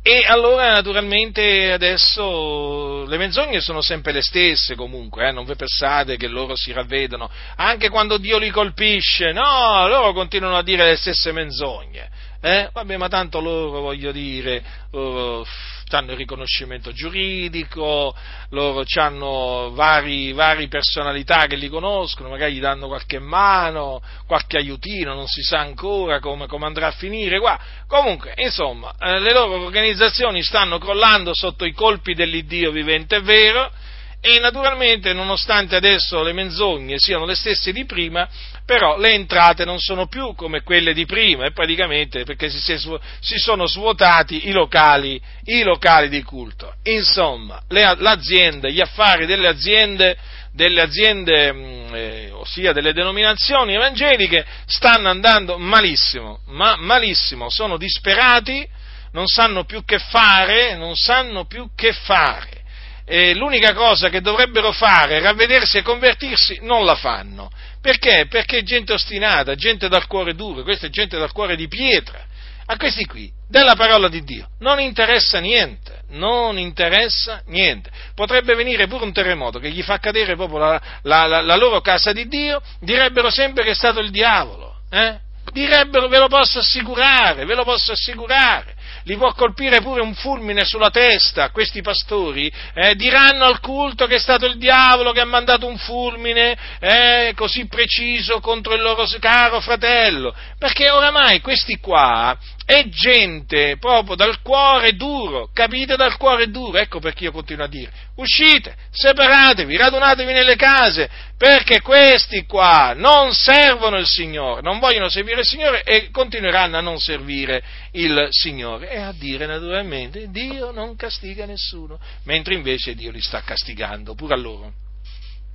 e allora naturalmente adesso le menzogne sono sempre le stesse comunque, eh? non vi pensate che loro si ravvedono, anche quando Dio li colpisce, no, loro continuano a dire le stesse menzogne. Eh? Vabbè, ma tanto loro, voglio dire, loro hanno il riconoscimento giuridico, loro hanno vari, vari personalità che li conoscono, magari gli danno qualche mano, qualche aiutino, non si sa ancora come, come andrà a finire qua. Comunque, insomma, eh, le loro organizzazioni stanno crollando sotto i colpi dell'Iddio vivente e vero, e naturalmente, nonostante adesso le menzogne siano le stesse di prima, però le entrate non sono più come quelle di prima, e praticamente perché si, si sono svuotati i locali, i locali, di culto. Insomma, le, l'azienda, gli affari delle aziende, delle aziende mm, eh, ossia delle denominazioni evangeliche, stanno andando malissimo, ma malissimo, sono disperati, non sanno più che fare, non sanno più che fare eh, l'unica cosa che dovrebbero fare, ravvedersi e convertirsi, non la fanno. Perché? Perché gente ostinata, gente dal cuore duro, questa è gente dal cuore di pietra. A questi qui, della parola di Dio, non interessa niente, non interessa niente. Potrebbe venire pure un terremoto che gli fa cadere proprio la, la, la, la loro casa di Dio, direbbero sempre che è stato il diavolo. Eh? Direbbero, ve lo posso assicurare, ve lo posso assicurare li può colpire pure un fulmine sulla testa, questi pastori eh, diranno al culto che è stato il diavolo che ha mandato un fulmine eh, così preciso contro il loro caro fratello, perché oramai questi qua è gente proprio dal cuore duro, capite dal cuore duro, ecco perché io continuo a dire, uscite, separatevi, radunatevi nelle case, perché questi qua non servono il Signore, non vogliono servire il Signore e continueranno a non servire il Signore. E a dire naturalmente, Dio non castiga nessuno, mentre invece Dio li sta castigando pure a loro.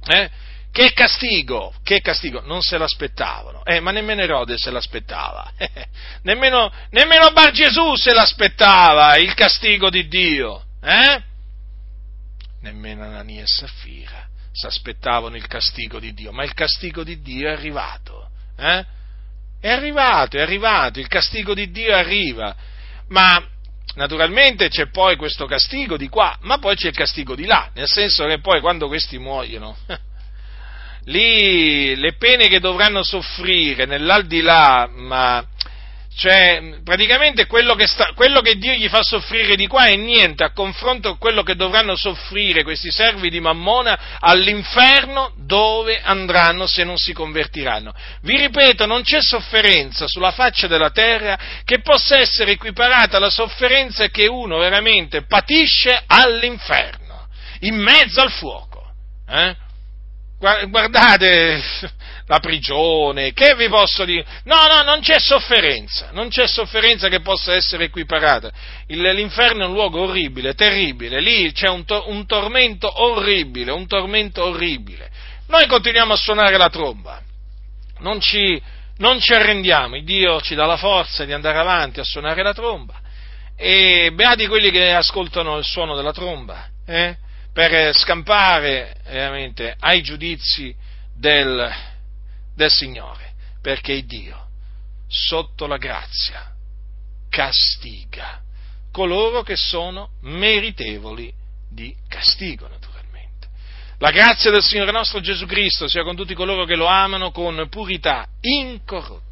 Eh? Che castigo, che castigo, non se l'aspettavano, eh, ma nemmeno Erode se l'aspettava, nemmeno, nemmeno Bar Gesù se l'aspettava il castigo di Dio, eh? nemmeno Anania e Saffira si aspettavano il castigo di Dio, ma il castigo di Dio è arrivato, eh? è arrivato, è arrivato, il castigo di Dio arriva, ma naturalmente c'è poi questo castigo di qua, ma poi c'è il castigo di là, nel senso che poi quando questi muoiono, lì le pene che dovranno soffrire nell'aldilà, ma cioè, praticamente quello che, sta, quello che, Dio gli fa soffrire di qua è niente a confronto con quello che dovranno soffrire questi servi di Mammona all'inferno dove andranno se non si convertiranno. Vi ripeto, non c'è sofferenza sulla faccia della terra che possa essere equiparata alla sofferenza che uno veramente patisce all'inferno, in mezzo al fuoco. Eh? Guardate la prigione, che vi posso dire? No, no, non c'è sofferenza, non c'è sofferenza che possa essere equiparata. Il, l'inferno è un luogo orribile, terribile, lì c'è un, to, un tormento orribile, un tormento orribile. Noi continuiamo a suonare la tromba, non ci, non ci arrendiamo, il Dio ci dà la forza di andare avanti a suonare la tromba e beati quelli che ascoltano il suono della tromba, eh? Per scampare veramente ai giudizi del, del Signore, perché Dio, sotto la grazia, castiga coloro che sono meritevoli di castigo, naturalmente. La grazia del Signore nostro Gesù Cristo sia con tutti coloro che lo amano con purità incorrotta